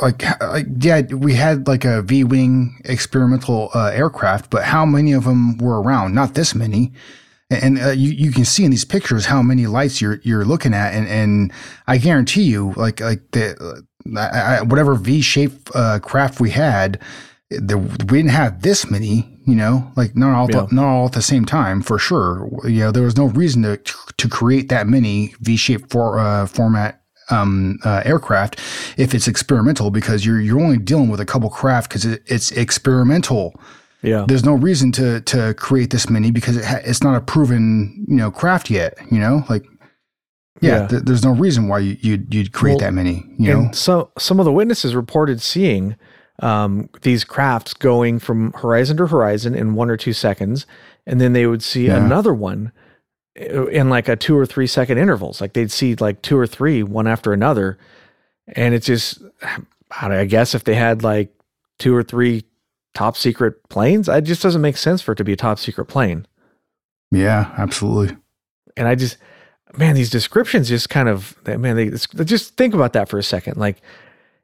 like like yeah, we had like a V wing experimental uh, aircraft, but how many of them were around? Not this many. And uh, you you can see in these pictures how many lights you're you're looking at, and and I guarantee you, like like the I, I, whatever V shaped uh, craft we had, the, we didn't have this many. You know, like not all Yeah. the, not all at the same time for sure. You know, there was no reason to to create that many V shaped for uh, format um, uh, aircraft if it's experimental because you're you're only dealing with a couple craft because it, it's experimental yeah there's no reason to to create this many because it ha- it's not a proven you know craft yet you know like yeah, Yeah. th- there's no reason why you, you'd you'd create Well, that many you know so some of the witnesses reported seeing um, these crafts going from horizon to horizon in one or two seconds, and then they would see Yeah. another one uh, in like a two or three second intervals. Like they'd see like two or three one after another, and it's just I guess if they had like two or three top secret planes, it just doesn't make sense for it to be a top secret plane. yeah absolutely and I just, man, these descriptions just kind of, man, they just think about that for a second. Like,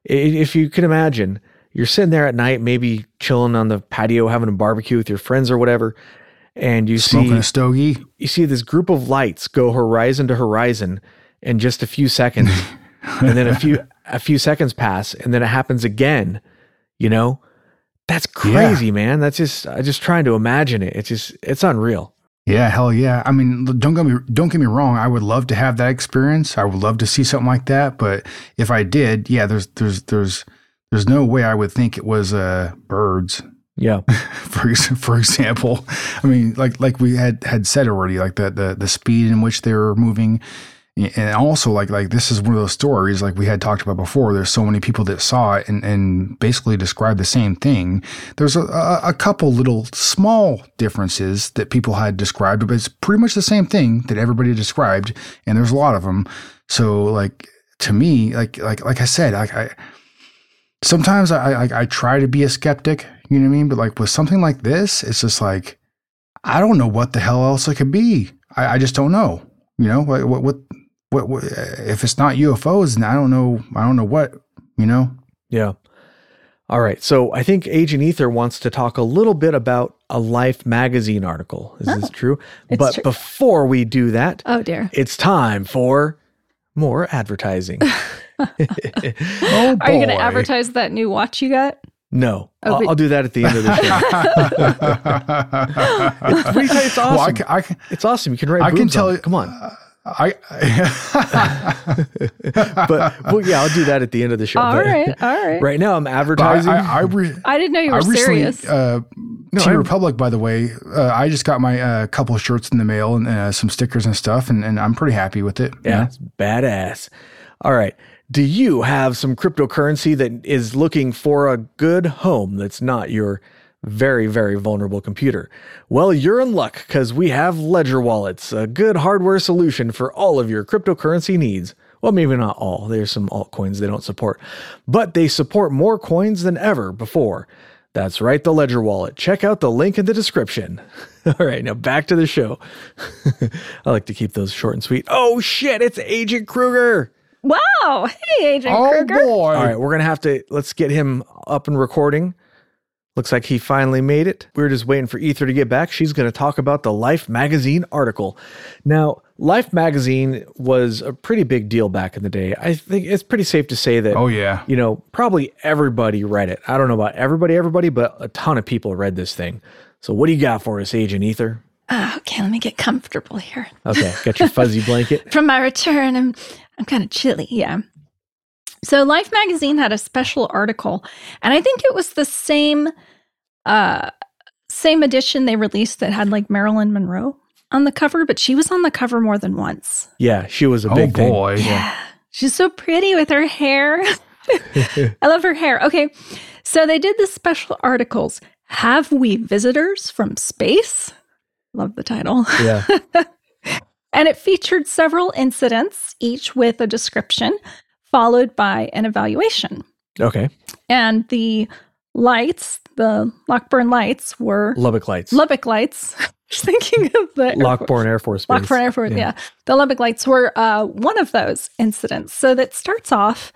if you can imagine, you're sitting there at night, maybe chilling on the patio, having a barbecue with your friends or whatever, and you smoking see a stogie you see this group of lights go horizon to horizon in just a few seconds, and then a few a few seconds pass, and then it happens again. You know, that's crazy, man. That's just I just trying to imagine it. It's just it's unreal. Yeah, hell yeah. I mean, don't get me don't get me wrong. I would love to have that experience. I would love to see something like that. But if I did, yeah, there's there's there's there's no way I would think it was uh, birds. Yeah, For for example, I mean, like like we had had said already, like the the the speed in which they were moving, and also like like this is one of those stories like we had talked about before. There's so many people that saw it and and basically described the same thing. There's a, a, couple little small differences that people had described, but it's pretty much the same thing that everybody described, and there's a lot of them. So like to me, like like like I said, like I sometimes I, I I try to be a skeptic, you know what I mean? But like with something like this, it's just like I don't know what the hell else it could be. I, I just don't know. You know, what what what, what if it's not UFOs? And I don't know. I don't know what. You know. Yeah. All right. So I think Agent Ether wants to talk a little bit about a Life magazine article. Is this oh, true? but true. before we do that, Oh dear. it's time for more advertising. Oh boy. Are you going to advertise that new watch you got? no, Oh, I'll, but- I'll do that at the end of the show. it's, pretty tight. It's Well, I awesome. can, I can, it's awesome. You can write I can tell you. Come on. Uh, I, but well, yeah, I'll do that at the end of the show. All but right, all right. right now I'm advertising. I, I, re- I didn't know you I were recently, serious. uh, No, T I'm- Republic, by the way, uh, I just got my uh, couple shirts in the mail and uh, some stickers and stuff, and, and I'm pretty happy with it. you Yeah, know? it's badass. All right. Do you have some cryptocurrency that is looking for a good home that's not your very, very vulnerable computer? Well, you're in luck because we have Ledger Wallets, a good hardware solution for all of your cryptocurrency needs. Well, maybe not all. There's some altcoins they don't support, but they support more coins than ever before. That's right, the Ledger Wallet. Check out the link in the description. All right, now back to the show. I like to keep those short and sweet. Oh shit, it's Agent Kruger. wow. Hey, Agent Oh Kruger. boy! All right, we're gonna have to let's get him up and recording. Looks like he finally made it. We are just waiting for Ether to get back. She's going to talk about the Life magazine article. Now, Life magazine was a pretty big deal back in the day. I think it's pretty safe to say that Oh yeah. you know, probably everybody read it. I don't know about everybody, everybody, but a ton of people read this thing. So, what do you got for us, Agent Ether? Ah, okay, let me get comfortable here. Okay, got your fuzzy blanket. From my return, I'm I'm kind of chilly. Yeah. So Life magazine had a special article, and I think it was the same uh same edition they released that had like Marilyn Monroe on the cover, but she was on the cover more than once. Yeah, she was a Oh big thing. boy. Yeah. She's so pretty with her hair. I love her hair. Okay. So they did the special articles. Have we visitors from space? Love the title. Yeah. And it featured several incidents, each with a description, followed by an evaluation. Okay. And the lights, the Lockbourne lights, were Lubbock Lights. Lubbock lights. Thinking of the Lockbourne Air Force Base. Lockford Air Force, yeah. The Lubbock Lights were uh, one of those incidents. So that starts off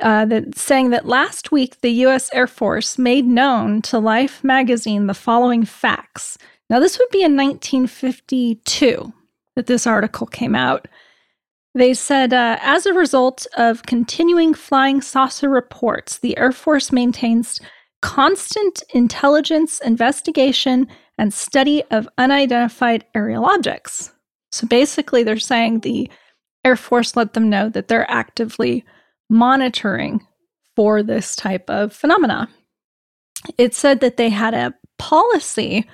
uh, that saying that last week the U.S. Air Force made known to Life magazine the following facts. Now, this would be in 1952 that this article came out. They said, uh, as a result of continuing flying saucer reports, the Air Force maintains constant intelligence investigation and study of unidentified aerial objects. So basically, they're saying the Air Force let them know that they're actively monitoring for this type of phenomena. It said that they had a policy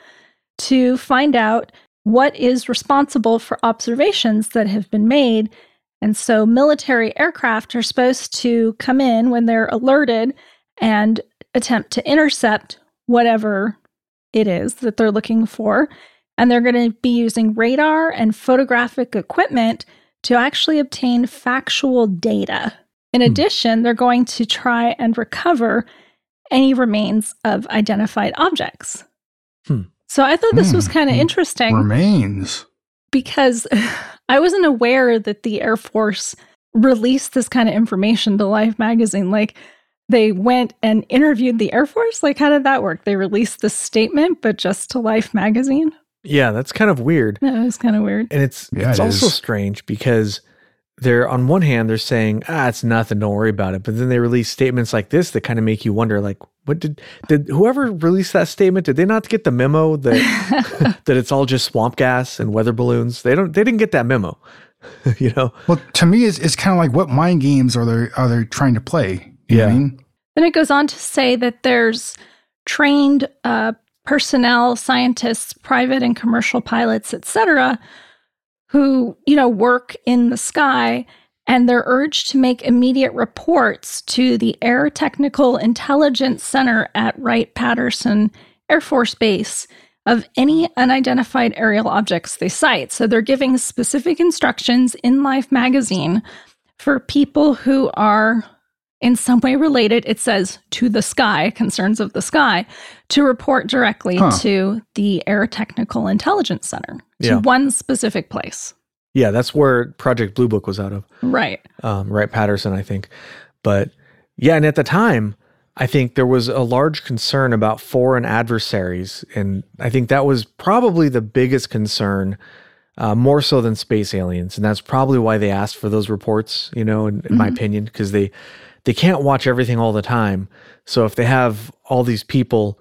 to find out what is responsible for observations that have been made. And so military aircraft are supposed to come in when they're alerted and attempt to intercept whatever it is that they're looking for. And they're going to be using radar and photographic equipment to actually obtain factual data. In Hmm. addition, they're going to try and recover any remains of identified objects. Hmm. So I thought this was Hmm. kind of Hmm. interesting Remains. Because I wasn't aware that the Air Force released this kind of information to Life magazine. Like they went and interviewed the Air Force. Like, how did that work? They released this statement, but just to Life magazine? Yeah, that's kind of weird. That was kind of weird. And it's Yeah, it's it also is. strange because they're on one hand they're saying ah it's nothing don't worry about it but then they release statements like this that kind of make you wonder like what did did whoever released that statement did they not get the memo that that it's all just swamp gas and weather balloons they don't they didn't get that memo you know Well, to me, it's, it's kind of like what mind games are they are they trying to play? You know what I Yeah. mean? Then it goes on to say that there's trained uh, personnel, scientists, private and commercial pilots, etc., who you know work in the sky, and they're urged to make immediate reports to the Air Technical Intelligence Center at Wright Patterson Air Force Base of any unidentified aerial objects they sight. So they're giving specific instructions in Life magazine for people who are in some way related, it says to the sky, concerns of the sky, to report directly Huh. to the Air Technical Intelligence Center to Yeah. one specific place. yeah that's where project blue book was out of Right. um, Wright Patterson, I think. But yeah, and at the time, I think there was a large concern about foreign adversaries, and I think that was probably the biggest concern, uh, more so than space aliens, and that's probably why they asked for those reports. You know, in, in my opinion, because they they can't watch everything all the time. So if they have all these people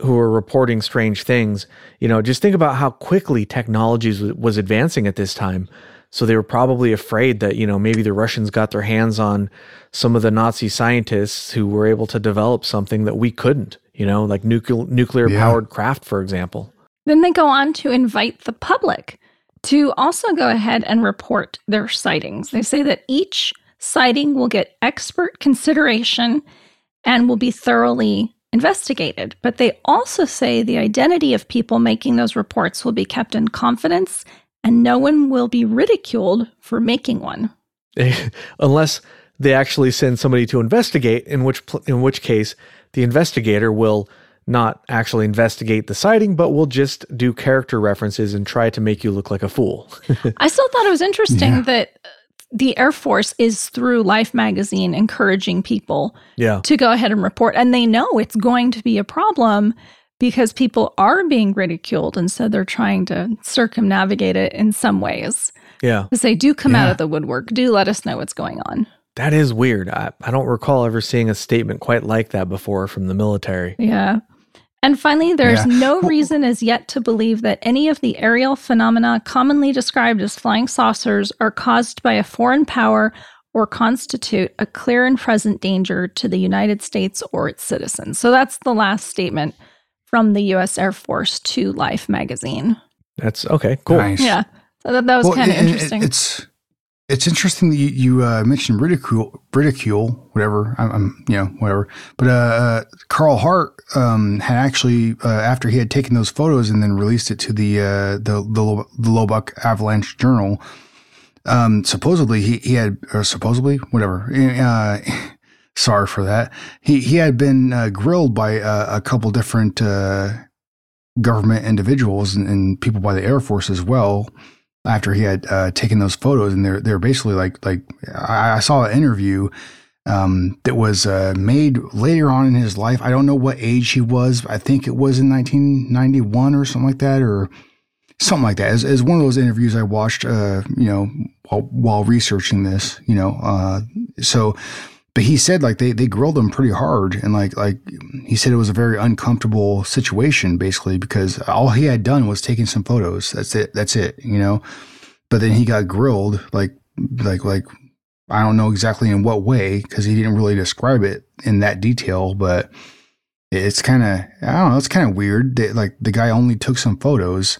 who are reporting strange things, you know, just think about how quickly technology was- was advancing at this time. So they were probably afraid that, you know, maybe the Russians got their hands on some of the Nazi scientists who were able to develop something that we couldn't, you know, like nuclear nuclear powered craft, for example. Then they go on to invite the public to also go ahead and report their sightings. They say that each sighting will get expert consideration and will be thoroughly investigated. But they also say the identity of people making those reports will be kept in confidence and no one will be ridiculed for making one. Unless they actually send somebody to investigate, in which in which case the investigator will not actually investigate the sighting, but will just do character references and try to make you look like a fool. I still thought it was interesting yeah. that the Air Force is through Life magazine encouraging people yeah. to go ahead and report. And they know it's going to be a problem because people are being ridiculed. And so they're trying to circumnavigate it in some ways. Yeah. Because they do come yeah. out of the woodwork. Do let us know what's going on. That is weird. I, I don't recall ever seeing a statement quite like that before from the military. Yeah. And finally, there's yeah. no reason as yet to believe that any of the aerial phenomena commonly described as flying saucers are caused by a foreign power or constitute a clear and present danger to the United States or its citizens. So that's the last statement from the U.S. Air Force to Life magazine. That's okay, cool. Nice. Yeah. So that, that was well, kind of interesting. It's it's interesting that you, you uh, mentioned ridicule, ridicule, whatever. I'm, I'm, you know, whatever. But uh, uh, Carl Hart um, had actually, uh, after he had taken those photos and then released it to the uh, the the, the Avalanche Journal, um, supposedly he, he had, or supposedly, whatever. Uh, sorry for that. He he had been grilled by a couple different government individuals and, and people by the Air Force as well after he had uh, taken those photos, and they're they're basically like like I, saw an interview um, that was uh, made later on in his life. I don't know what age he was. I think it was in 1991 or something like that, or something like that. As, as one of those interviews I watched, uh, you know, while, while researching this, you know, uh, so but he said like they they grilled him pretty hard and like like he said it was a very uncomfortable situation basically because all he had done was taking some photos. That's it. That's it you know? But then he got grilled like like like I don't know exactly in what way because he didn't really describe it in that detail but it's kind of I don't know it's kind of weird that like the guy only took some photos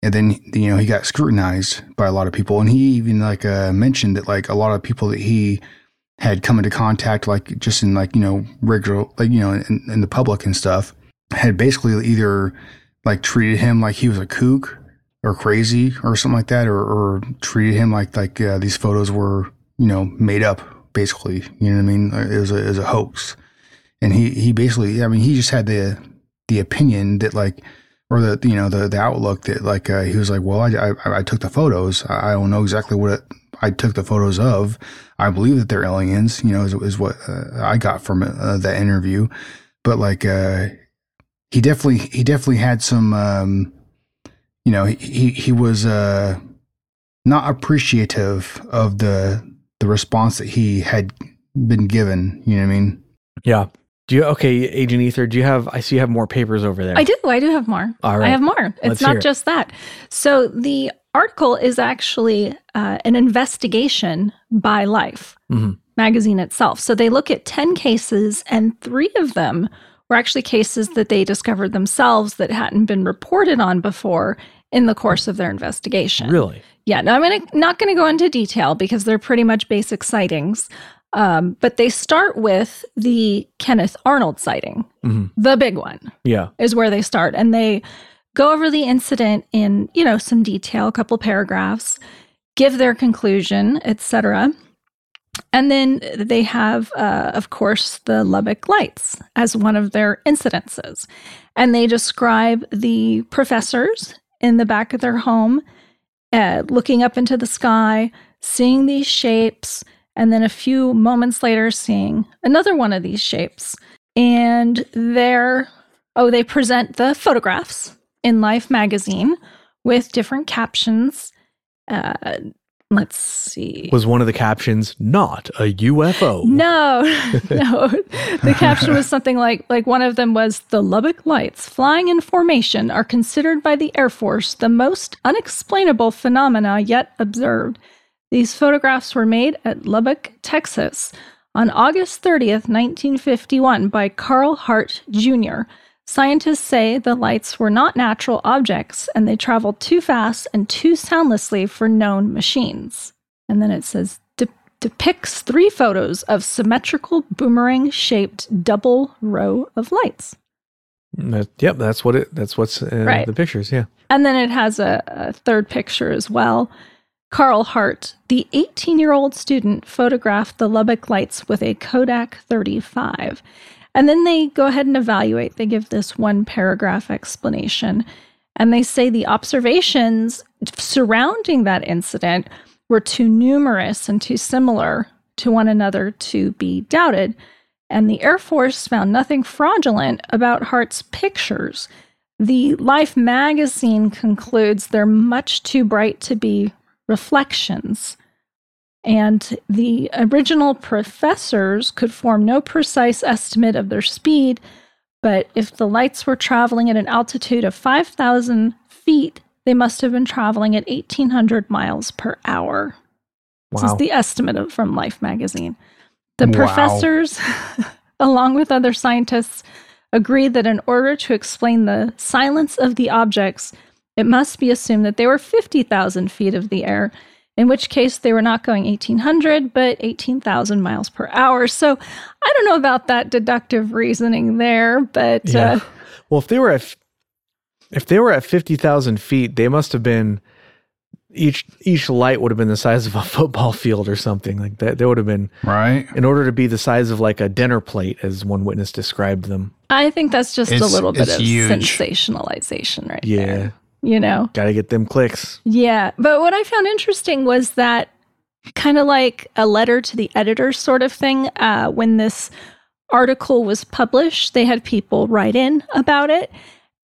and then you know he got scrutinized by a lot of people. And he even like uh, mentioned that like a lot of people that he had come into contact, like just in like, you know, regular, like, you know, in, in the public and stuff, had basically either like treated him like he was a kook or crazy or something like that, or, or treated him like, like uh, these photos were, you know, made up basically, you know what I mean? It was a, it was a hoax. And he, he basically, I mean, he just had the, the opinion that like, or the, you know, the, the outlook that like, uh, he was like, well, I, I, I took the photos. I don't know exactly what it, I took the photos of. I believe that they're aliens, you know, is, is what uh, I got from uh, that interview. But like, uh, he definitely, he definitely had some, um, you know, he, he was, uh, not appreciative of the, the response that he had been given. You know what I mean? Yeah. Do you okay, Agent Ether? Do you have? I see you have more papers over there. I do. I do have more. All right, I have more. It's Let's not just that. So the article is actually uh, an investigation by Life mm-hmm. magazine itself. So they look at 10 cases, and three of them were actually cases that they discovered themselves that hadn't been reported on before in the course of their investigation. Really? Yeah. Now, I'm gonna, not going to go into detail because they're pretty much basic sightings. Um, but they start with the Kenneth Arnold sighting, mm-hmm. the big one. Yeah. Is where they start. And they go over the incident in, you know, some detail, a couple paragraphs, give their conclusion, etc. And then they have, uh, of course, the Lubbock Lights as one of their incidences. And they describe the professors in the back of their home uh, looking up into the sky, seeing these shapes, and then a few moments later, seeing another one of these shapes. And they're, oh, they present the photographs in Life magazine with different captions. Uh, Let's see. Was one of the captions not a UFO? No, no. The caption was something like like one of them was the Lubbock lights flying in formation are considered by the Air Force the most unexplainable phenomena yet observed. These photographs were made at Lubbock, Texas on August 30th, 1951 by Carl Hart Jr. Scientists say the lights were not natural objects and they traveled too fast and too soundlessly for known machines. And then it says de- depicts three photos of symmetrical boomerang shaped double row of lights. That- yep, that's what it. That's what's uh, Right. the pictures. Yeah. And then it has a, a third picture as well. Carl Hart, the 18 year old student, photographed the Lubbock lights with a Kodak 35. And then they go ahead and evaluate. They give this one paragraph explanation. And they say the observations surrounding that incident were too numerous and too similar to one another to be doubted. And the Air Force found nothing fraudulent about Hart's pictures. The Life magazine concludes they're much too bright to be reflections. And the original professors could form no precise estimate of their speed, but if the lights were traveling at an altitude of 5,000 feet, they must have been traveling at 1,800 miles per hour. Wow. This is the estimate of, from Life magazine. The Wow. professors, along with other scientists, agreed that in order to explain the silence of the objects, it must be assumed that they were 50,000 feet of the air, in which case they were not going 1800, but 18,000 miles per hour. So I don't know about that deductive reasoning there, but Yeah. uh, Well, if they were at if they were at fifty thousand feet, they must have been each each light would have been the size of a football field or something like that. They would have been Right. in order to be the size of like a dinner plate, as one witness described them. I think that's just a little bit of huge. sensationalization right Yeah, there. You know? got to get them clicks. Yeah. But what I found interesting was that kind of like a letter to the editor sort of thing. Uh, when this article was published, they had people write in about it.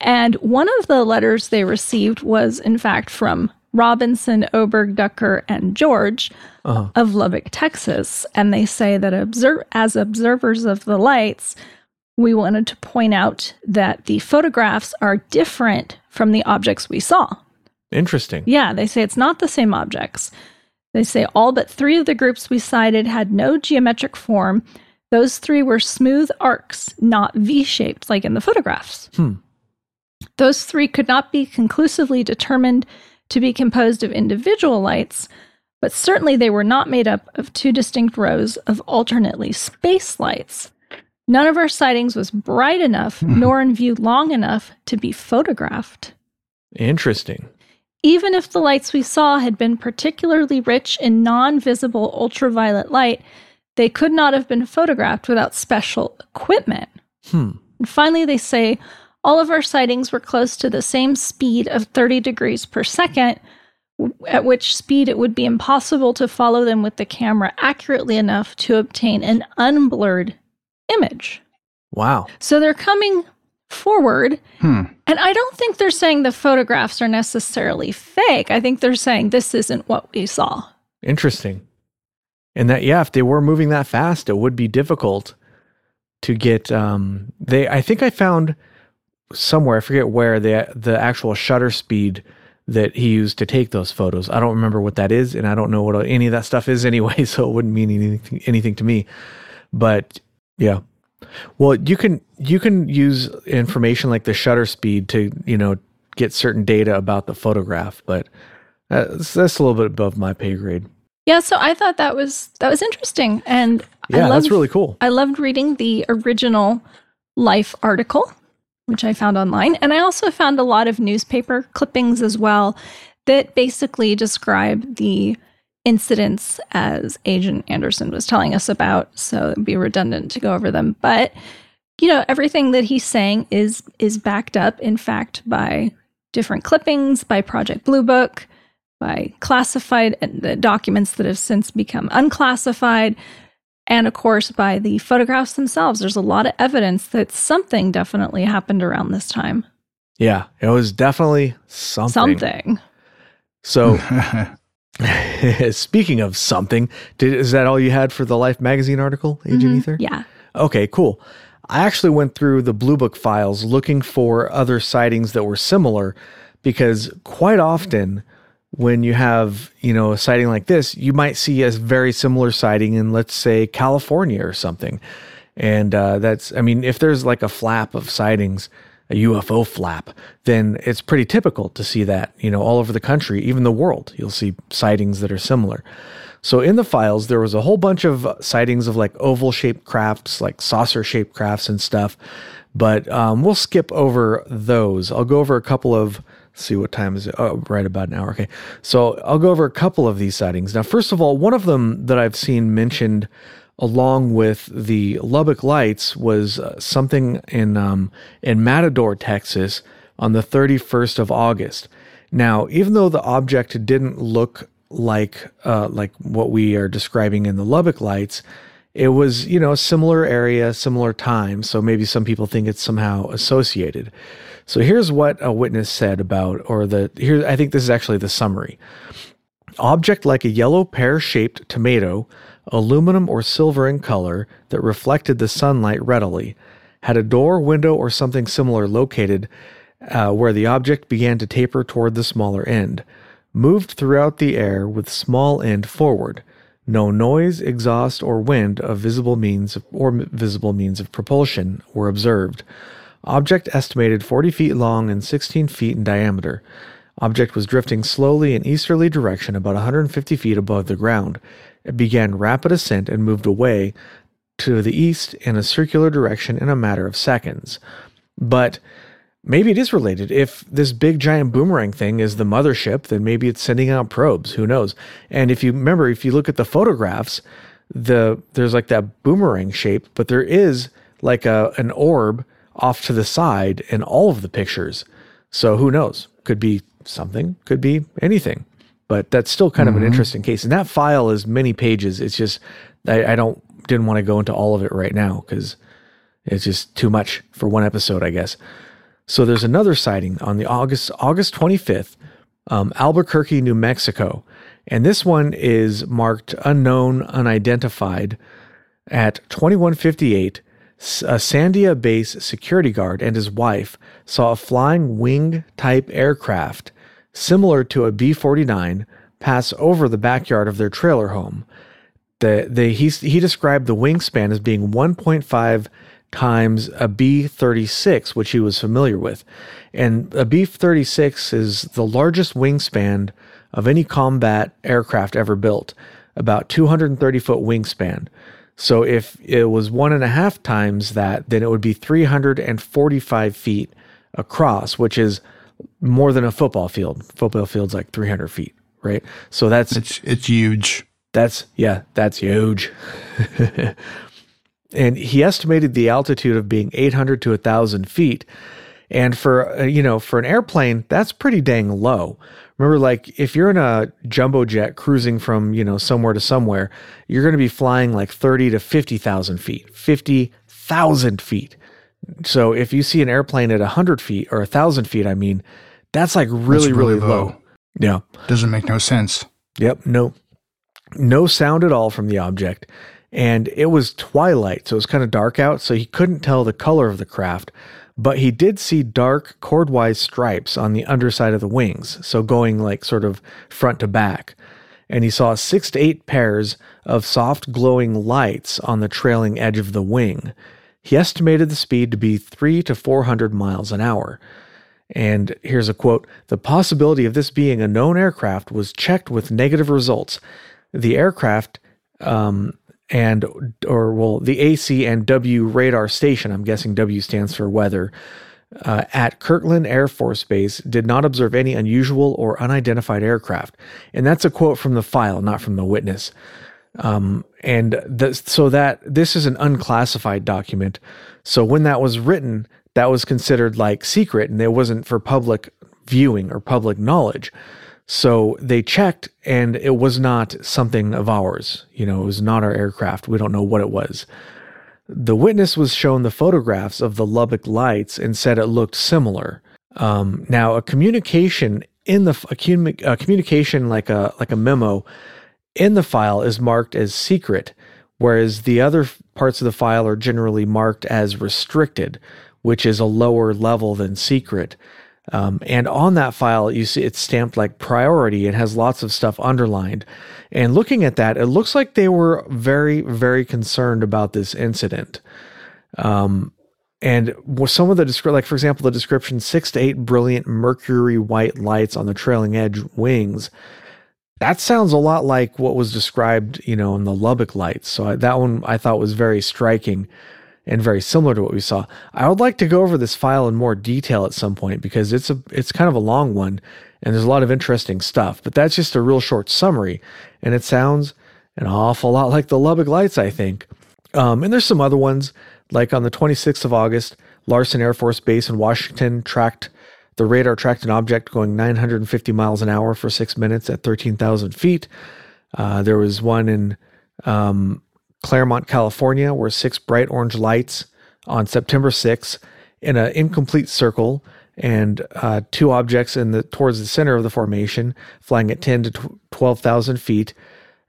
And one of the letters they received was, in fact, from Robinson, Oberg, Ducker, and George Uh-huh. of Lubbock, Texas. And they say that observe, as observers of the lights, we wanted to point out that the photographs are different from the objects we saw. Interesting. Yeah, they say it's not the same objects. They say all but three of the groups we sighted had no geometric form. Those three were smooth arcs, not V shaped like in the photographs. Hmm. Those three could not be conclusively determined to be composed of individual lights, but certainly they were not made up of two distinct rows of alternately spaced lights. None of our sightings was bright enough Hmm. nor in view long enough to be photographed. Interesting. Even if the lights we saw had been particularly rich in non visible ultraviolet light, they could not have been photographed without special equipment. Hmm. And finally, they say all of our sightings were close to the same speed of 30 degrees per second, at which speed it would be impossible to follow them with the camera accurately enough to obtain an unblurred image. Wow. So they're coming forward Hmm. and I don't think they're saying the photographs are necessarily fake. I think they're saying this isn't what we saw. Interesting. And that yeah, if they were moving that fast, it would be difficult to get um they I think I found somewhere, I forget where the the actual shutter speed that he used to take those photos. I don't remember what that is and I don't know what any of that stuff is anyway, so it wouldn't mean anything anything to me. But yeah. Well, you can you can use information like the shutter speed to, you know, get certain data about the photograph, but that's, that's a little bit above my pay grade. Yeah, so I thought that was that was interesting, and I Yeah, loved, that's really cool. I loved reading the original Life article, which I found online, and I also found a lot of newspaper clippings as well that basically describe the incidents as Agent Anderson was telling us about. So it'd be redundant to go over them, but you know everything that he's saying is is backed up, in fact, by different clippings, by Project Blue Book, by classified and the documents that have since become unclassified, and of course by the photographs themselves. There's a lot of evidence that something definitely happened around this time. Yeah, it was definitely something. Something. So Speaking of something, did, is that all you had for the Life magazine article, Agent Ether? Yeah. Okay, cool. I actually went through the Blue Book files looking for other sightings that were similar because quite often when you have, you know, a sighting like this, you might see a very similar sighting in let's say California or something. And uh, that's I mean, if there's like a flap of sightings, a UFO flap, then it's pretty typical to see that, you know, all over the country, even the world. You'll see sightings that are similar. So in the files, there was a whole bunch of sightings of like oval shaped crafts, like saucer shaped crafts and stuff. But um, we'll skip over those. I'll go over a couple of. See what time is it? Oh, right about an hour. Okay. So I'll go over a couple of these sightings. Now, first of all, one of them that I've seen mentioned along with the Lubbock Lights was uh, something in um, in Matador, Texas, on the 31st of August. Now, even though the object didn't look like uh, like what we are describing in the Lubbock Lights, it was you know similar area, similar time. So maybe some people think it's somehow associated. So here's what a witness said about, or the here I think this is actually the summary. Object like a yellow pear-shaped tomato aluminum or silver in color that reflected the sunlight readily, had a door, window, or something similar located uh, where the object began to taper toward the smaller end, moved throughout the air with small end forward. No noise, exhaust, or wind of visible means of, or visible means of propulsion were observed. Object estimated 40 feet long and 16 feet in diameter. Object was drifting slowly in easterly direction about 150 feet above the ground. It began rapid ascent and moved away to the east in a circular direction in a matter of seconds. But maybe it is related. If this big giant boomerang thing is the mothership, then maybe it's sending out probes. Who knows? And if you remember, if you look at the photographs, the there's like that boomerang shape, but there is like a an orb off to the side in all of the pictures. So who knows? Could be something, could be anything but that's still kind mm-hmm. of an mm-hmm. interesting case. And that file is many pages. It's just I, I don't didn't want to go into all of it right now because it's just too much for one episode, I guess. So there's another sighting on the August August 25th, um, Albuquerque, New Mexico, and this one is marked unknown, unidentified at 2158. A Sandia base security guard and his wife saw a flying wing type aircraft similar to a B 49, pass over the backyard of their trailer home. The, the, he, he described the wingspan as being 1.5 times a B 36, which he was familiar with. And a B 36 is the largest wingspan of any combat aircraft ever built, about 230 foot wingspan. So if it was one and a half times that, then it would be 345 feet across, which is more than a football field. Football field's like 300 feet, right? So that's it's it's huge. That's yeah, that's huge. and he estimated the altitude of being 800 to 1,000 feet. And for uh, you know, for an airplane, that's pretty dang low. Remember, like if you're in a jumbo jet cruising from you know somewhere to somewhere, you're going to be flying like 30 to 50,000 feet, 50,000 feet. So if you see an airplane at 100 feet or 1,000 feet, I mean, that's like really, that's really, really low. low. Yeah. Doesn't make no sense. Yep. No, no sound at all from the object. And it was twilight, so it was kind of dark out, so he couldn't tell the color of the craft. But he did see dark chordwise stripes on the underside of the wings, so going like sort of front to back. And he saw six to eight pairs of soft glowing lights on the trailing edge of the wing. He estimated the speed to be 3 to 400 miles an hour. And here's a quote The possibility of this being a known aircraft was checked with negative results. The aircraft, um, and, or well, the AC and W radar station, I'm guessing W stands for weather, uh, at Kirtland Air Force Base did not observe any unusual or unidentified aircraft. And that's a quote from the file, not from the witness. Um, and the, so that this is an unclassified document. So when that was written, that was considered like secret and it wasn't for public viewing or public knowledge. So they checked and it was not something of ours. You know, it was not our aircraft. We don't know what it was. The witness was shown the photographs of the Lubbock lights and said it looked similar. Um, now, a communication in the a, a communication like a like a memo in the file is marked as secret, whereas the other parts of the file are generally marked as restricted, which is a lower level than secret. Um, and on that file, you see it's stamped like priority. It has lots of stuff underlined. And looking at that, it looks like they were very, very concerned about this incident. Um, and some of the description, like for example, the description six to eight brilliant mercury white lights on the trailing edge wings. That sounds a lot like what was described, you know, in the Lubbock lights. So I, that one I thought was very striking and very similar to what we saw. I would like to go over this file in more detail at some point because it's a it's kind of a long one and there's a lot of interesting stuff. But that's just a real short summary, and it sounds an awful lot like the Lubbock Lights, I think. Um, and there's some other ones like on the 26th of August, Larson Air Force Base in Washington tracked the radar tracked an object going 950 miles an hour for six minutes at 13,000 feet. Uh, there was one in um, Claremont, California, where six bright orange lights on September 6th in an incomplete circle and uh, two objects in the towards the center of the formation, flying at 10 to 12,000 feet,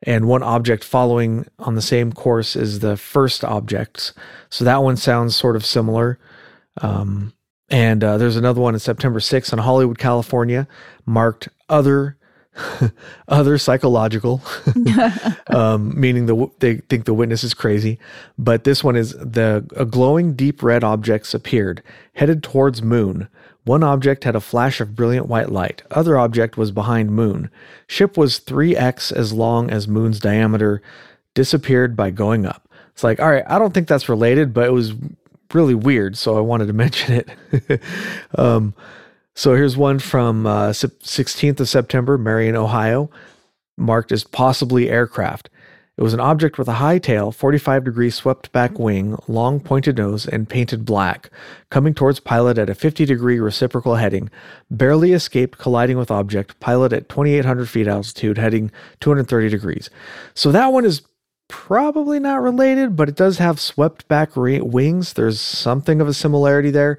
and one object following on the same course as the first objects. So that one sounds sort of similar. Um, and uh, there's another one in September 6th in Hollywood, California, marked other other psychological, um, meaning the they think the witness is crazy. But this one is the a glowing deep red objects appeared, headed towards moon. One object had a flash of brilliant white light. Other object was behind moon. Ship was 3x as long as moon's diameter. Disappeared by going up. It's like, all right, I don't think that's related, but it was really weird, so I wanted to mention it. um, so here's one from uh, 16th of September, Marion, Ohio, marked as possibly aircraft. It was an object with a high tail, 45 degree swept back wing, long pointed nose, and painted black, coming towards pilot at a 50 degree reciprocal heading, barely escaped colliding with object, pilot at 2,800 feet altitude, heading 230 degrees. So that one is probably not related, but it does have swept back re- wings. There's something of a similarity there.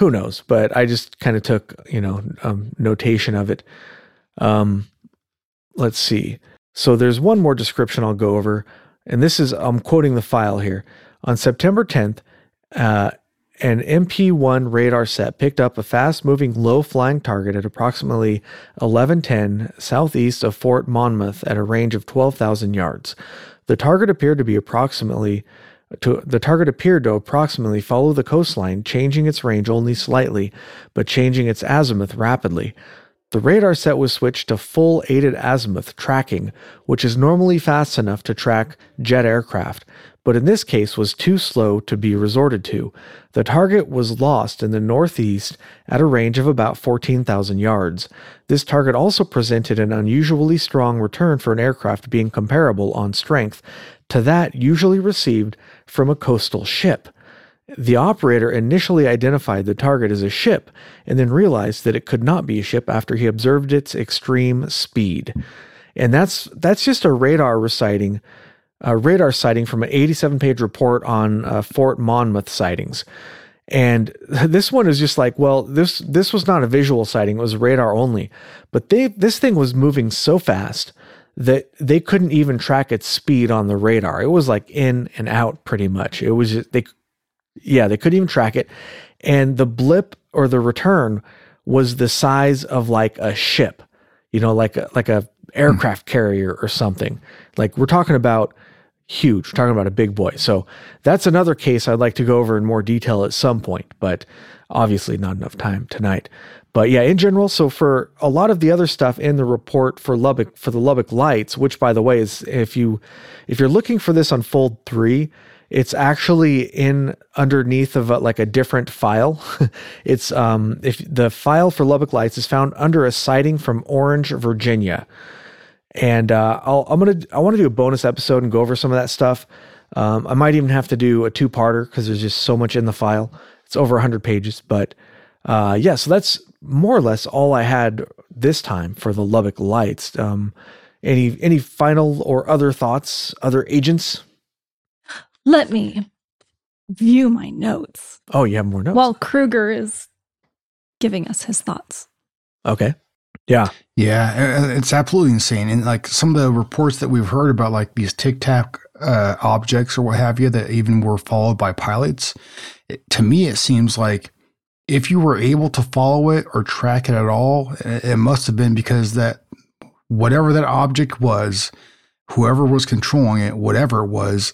Who knows? But I just kind of took, you know, um, notation of it. Um, let's see. So there's one more description I'll go over, and this is I'm quoting the file here. On September 10th, uh, an MP1 radar set picked up a fast moving, low flying target at approximately 1110 southeast of Fort Monmouth at a range of 12,000 yards. The target appeared to be approximately to, the target appeared to approximately follow the coastline, changing its range only slightly, but changing its azimuth rapidly. The radar set was switched to full aided azimuth tracking, which is normally fast enough to track jet aircraft, but in this case was too slow to be resorted to. The target was lost in the northeast at a range of about 14,000 yards. This target also presented an unusually strong return for an aircraft being comparable on strength to that usually received from a coastal ship. The operator initially identified the target as a ship and then realized that it could not be a ship after he observed its extreme speed. And that's that's just a radar reciting, a radar sighting from an 87-page report on uh, Fort Monmouth sightings. And this one is just like, well, this this was not a visual sighting; it was radar only. But they this thing was moving so fast that they couldn't even track its speed on the radar. It was like in and out pretty much. It was just, they yeah, they couldn't even track it. And the blip or the return was the size of like a ship, you know, like a, like a aircraft carrier or something. Like we're talking about huge. We're talking about a big boy. So that's another case I'd like to go over in more detail at some point, but obviously not enough time tonight. But yeah, in general, so for a lot of the other stuff in the report for Lubbock for the Lubbock Lights, which by the way is if you if you're looking for this on Fold 3, it's actually in underneath of a, like a different file. it's um, if the file for Lubbock Lights is found under a sighting from Orange, Virginia, and uh, i am gonna I want to do a bonus episode and go over some of that stuff. Um, I might even have to do a two-parter because there's just so much in the file. It's over 100 pages, but uh, yeah, so that's more or less all I had this time for the Lubbock Lights. Um, any any final or other thoughts, other agents? Let me view my notes. Oh, you have more notes? While Kruger is giving us his thoughts. Okay. Yeah. Yeah, uh, it's absolutely insane. And like some of the reports that we've heard about, like these Tic Tac uh, objects or what have you, that even were followed by pilots. It, to me, it seems like if you were able to follow it or track it at all, it, must have been because that whatever that object was, whoever was controlling it, whatever it was,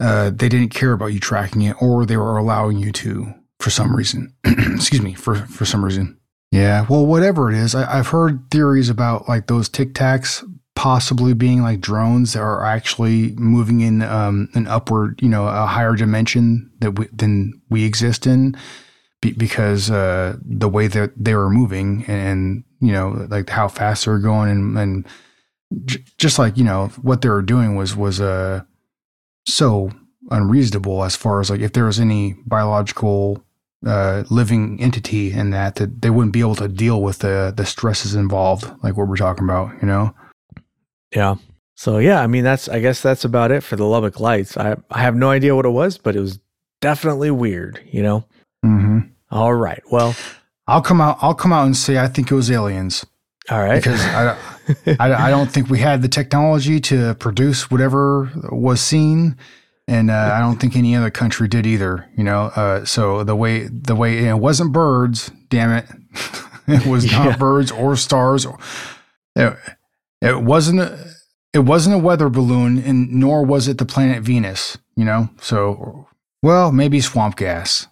uh, they didn't care about you tracking it, or they were allowing you to for some reason. Excuse me, for for some reason. Yeah, well, whatever it is, I, have heard theories about like those Tic Tacs possibly being like drones that are actually moving in um, an upward, you know, a higher dimension that we, than we exist in, be, because uh, the way that they were moving and, and, you know, like how fast they were going and, and j- just like you know what they were doing was was uh so unreasonable as far as like if there was any biological uh, living entity in that that they wouldn't be able to deal with the the stresses involved, like what we're talking about. You know. Yeah. So yeah, I mean that's I guess that's about it for the Lubbock Lights. I I have no idea what it was, but it was definitely weird. You know. Mm-hmm. All right. Well, I'll come out. I'll come out and say I think it was aliens. All right. Because I, I, I don't think we had the technology to produce whatever was seen and uh, I don't think any other country did either. You know, uh, so the way the way it wasn't birds, damn it, it was not yeah. birds or stars. It, it wasn't a, it wasn't a weather balloon, and nor was it the planet Venus. You know, so well maybe swamp gas.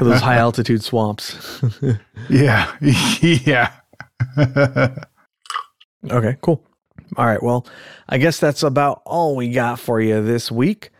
Those high altitude swamps. yeah, yeah. okay, cool. All right. Well, I guess that's about all we got for you this week.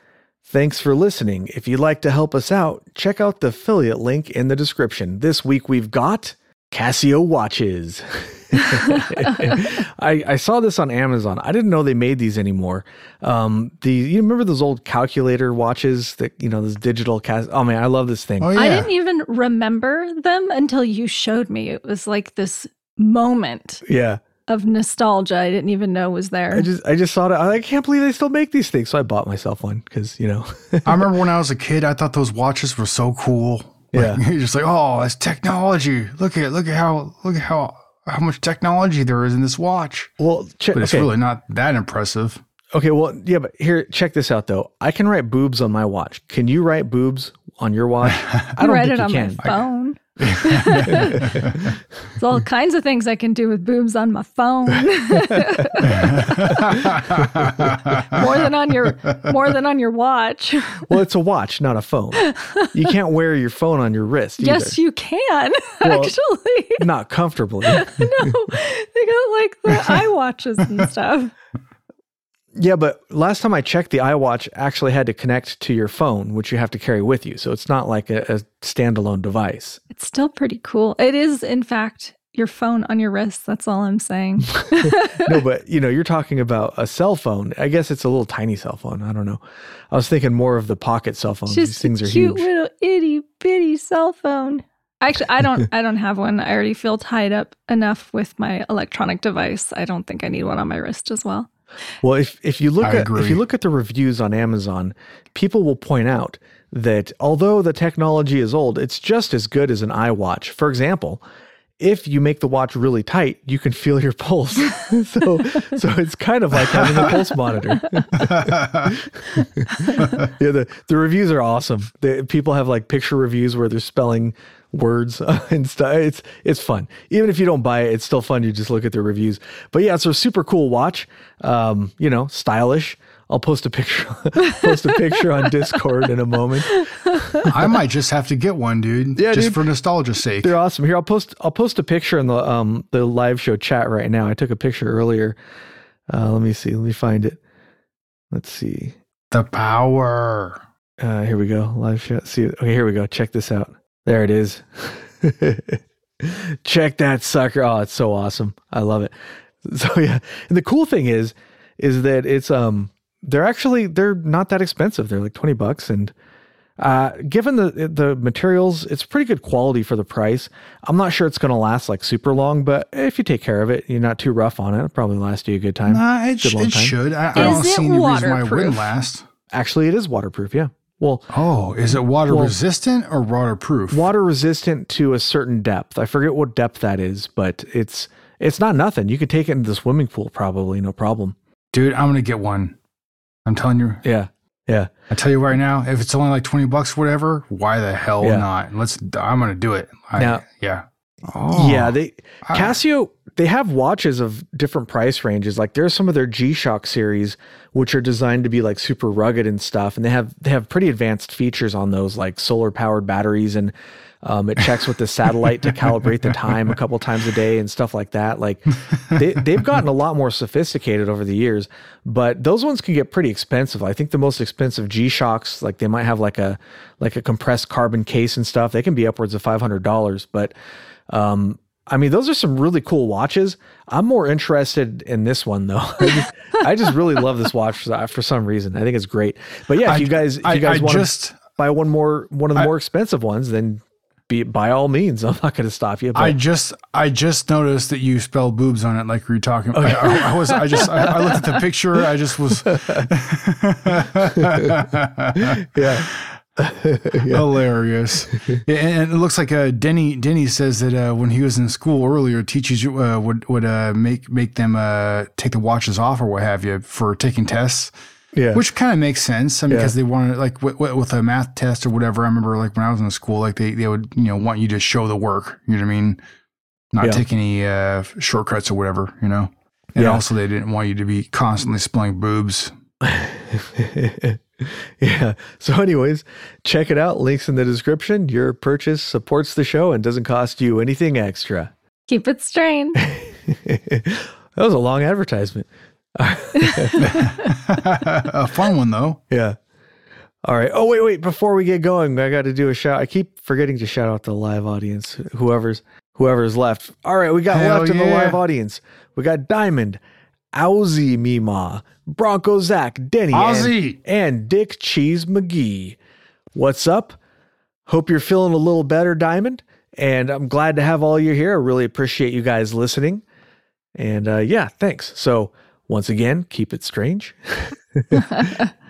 Thanks for listening. If you'd like to help us out, check out the affiliate link in the description. This week we've got Casio watches. I, I saw this on Amazon. I didn't know they made these anymore. Um, the you remember those old calculator watches that you know those digital cas? Oh man, I love this thing. Oh, yeah. I didn't even remember them until you showed me. It was like this moment. Yeah of nostalgia I didn't even know was there. I just I just saw it. I can't believe they still make these things. So I bought myself one because you know. I remember when I was a kid, I thought those watches were so cool. Like, yeah, you're just like, oh, it's technology. Look at look at how look at how how much technology there is in this watch. Well, check, but it's okay. really not that impressive. Okay, well, yeah, but here, check this out though. I can write boobs on my watch. Can you write boobs on your watch? I don't write it on can. my phone. There's all kinds of things I can do with boobs on my phone. more than on your more than on your watch. well, it's a watch, not a phone. You can't wear your phone on your wrist. Yes, you can. Well, actually, not comfortably. no, they got like the iWatches and stuff. Yeah, but last time I checked, the iWatch actually had to connect to your phone, which you have to carry with you. So it's not like a, a standalone device. It's still pretty cool. It is, in fact, your phone on your wrist. That's all I'm saying. no, but you know, you're talking about a cell phone. I guess it's a little tiny cell phone. I don't know. I was thinking more of the pocket cell phones. Just These things are cute huge. little itty bitty cell phone. Actually, I don't. I don't have one. I already feel tied up enough with my electronic device. I don't think I need one on my wrist as well. Well, if if you look I at agree. if you look at the reviews on Amazon, people will point out that although the technology is old, it's just as good as an iWatch. For example, if you make the watch really tight, you can feel your pulse. so, so it's kind of like having a pulse monitor. yeah, the, the reviews are awesome. The, people have like picture reviews where they're spelling words and stuff. It's it's fun. Even if you don't buy it, it's still fun. You just look at the reviews. But yeah, it's a super cool watch. Um, you know, stylish. I'll post a picture post a picture on Discord in a moment. I might just have to get one, dude. Yeah, just dude, for nostalgia's sake. They're awesome. Here, I'll post I'll post a picture in the um the live show chat right now. I took a picture earlier. Uh, let me see. Let me find it. Let's see. The power. Uh, here we go. Live show. See. Okay, here we go. Check this out. There it is. Check that sucker. Oh, it's so awesome. I love it. So yeah. And the cool thing is, is that it's um they're actually they're not that expensive. They're like 20 bucks and uh, given the the materials, it's pretty good quality for the price. I'm not sure it's going to last like super long, but if you take care of it, you're not too rough on it. It'll probably last you a good time. Nah, it, sh- it should. I, I don't see any reason why it wouldn't last. Actually, it is waterproof. Yeah. Well, Oh, is it water Well- resistant or waterproof? water resistant to a certain depth. I forget what depth that is, but it's it's not nothing. You could take it into the swimming pool probably, no problem. Dude, I'm gonna get one. I'm telling you. Yeah. Yeah. I tell you right now, if it's only like twenty bucks, whatever, why the hell Yeah. not? Let's. I'm gonna do it. I, Now- yeah. Oh, Yeah, they I- Casio they have watches of different price ranges. Like there's some of their G-Shock series which are designed to be like super rugged and stuff and they have they have pretty advanced features on those like solar powered batteries and um, it checks with the satellite to calibrate the time a couple times a day and stuff like that. Like they, they've gotten a lot more sophisticated over the years, but those ones can get pretty expensive. I think the most expensive G Shocks, like they might have like a like a compressed carbon case and stuff. They can be upwards of five hundred dollars. But um, I mean, those are some really cool watches. I'm more interested in this one though. I just, really love this watch for, some reason. I think it's great. But yeah, if I- you guys if you guys I want to buy one more one of the more expensive ones, then be by all means. I'm not going to stop you. But I just I just noticed that you spelled boobs on it like you were talking. I, I, I was I just I, I looked at the picture. I just was yeah. hilarious. Yeah, and, it looks like uh, Denny Denny says that uh, when he was in school earlier, teachers uh, would would uh, make make them uh, take the watches off or what have you for taking tests. Yeah. Which kind of makes sense. I mean, Yeah. because they wanted like w- w- with a math test or whatever. I remember like when I was in school, like they, they would you know want you to show the work. You know what I mean? Not Yeah. take any uh, shortcuts or whatever. You know. And Yeah. also, they didn't want you to be constantly spelling boobs. yeah. So, anyways, check it out. Links in the description. Your purchase supports the show and doesn't cost you anything extra. Keep it strained. that was a long advertisement. a fun one though. Yeah. All right. Oh, wait, wait. Before we get going, I got to do a shout. I keep forgetting to shout out the live audience, whoever's whoever's left. All right, we got Hell left in the live audience. We got Diamond, Owzy Mima, Bronco Zach, Denny, and, Ozzy. and Dick Cheese McGee. What's up? Hope you're feeling a little better, Diamond. And I'm glad to have all you here. I really appreciate you guys listening. And uh, yeah, thanks. So once again, keep it strange.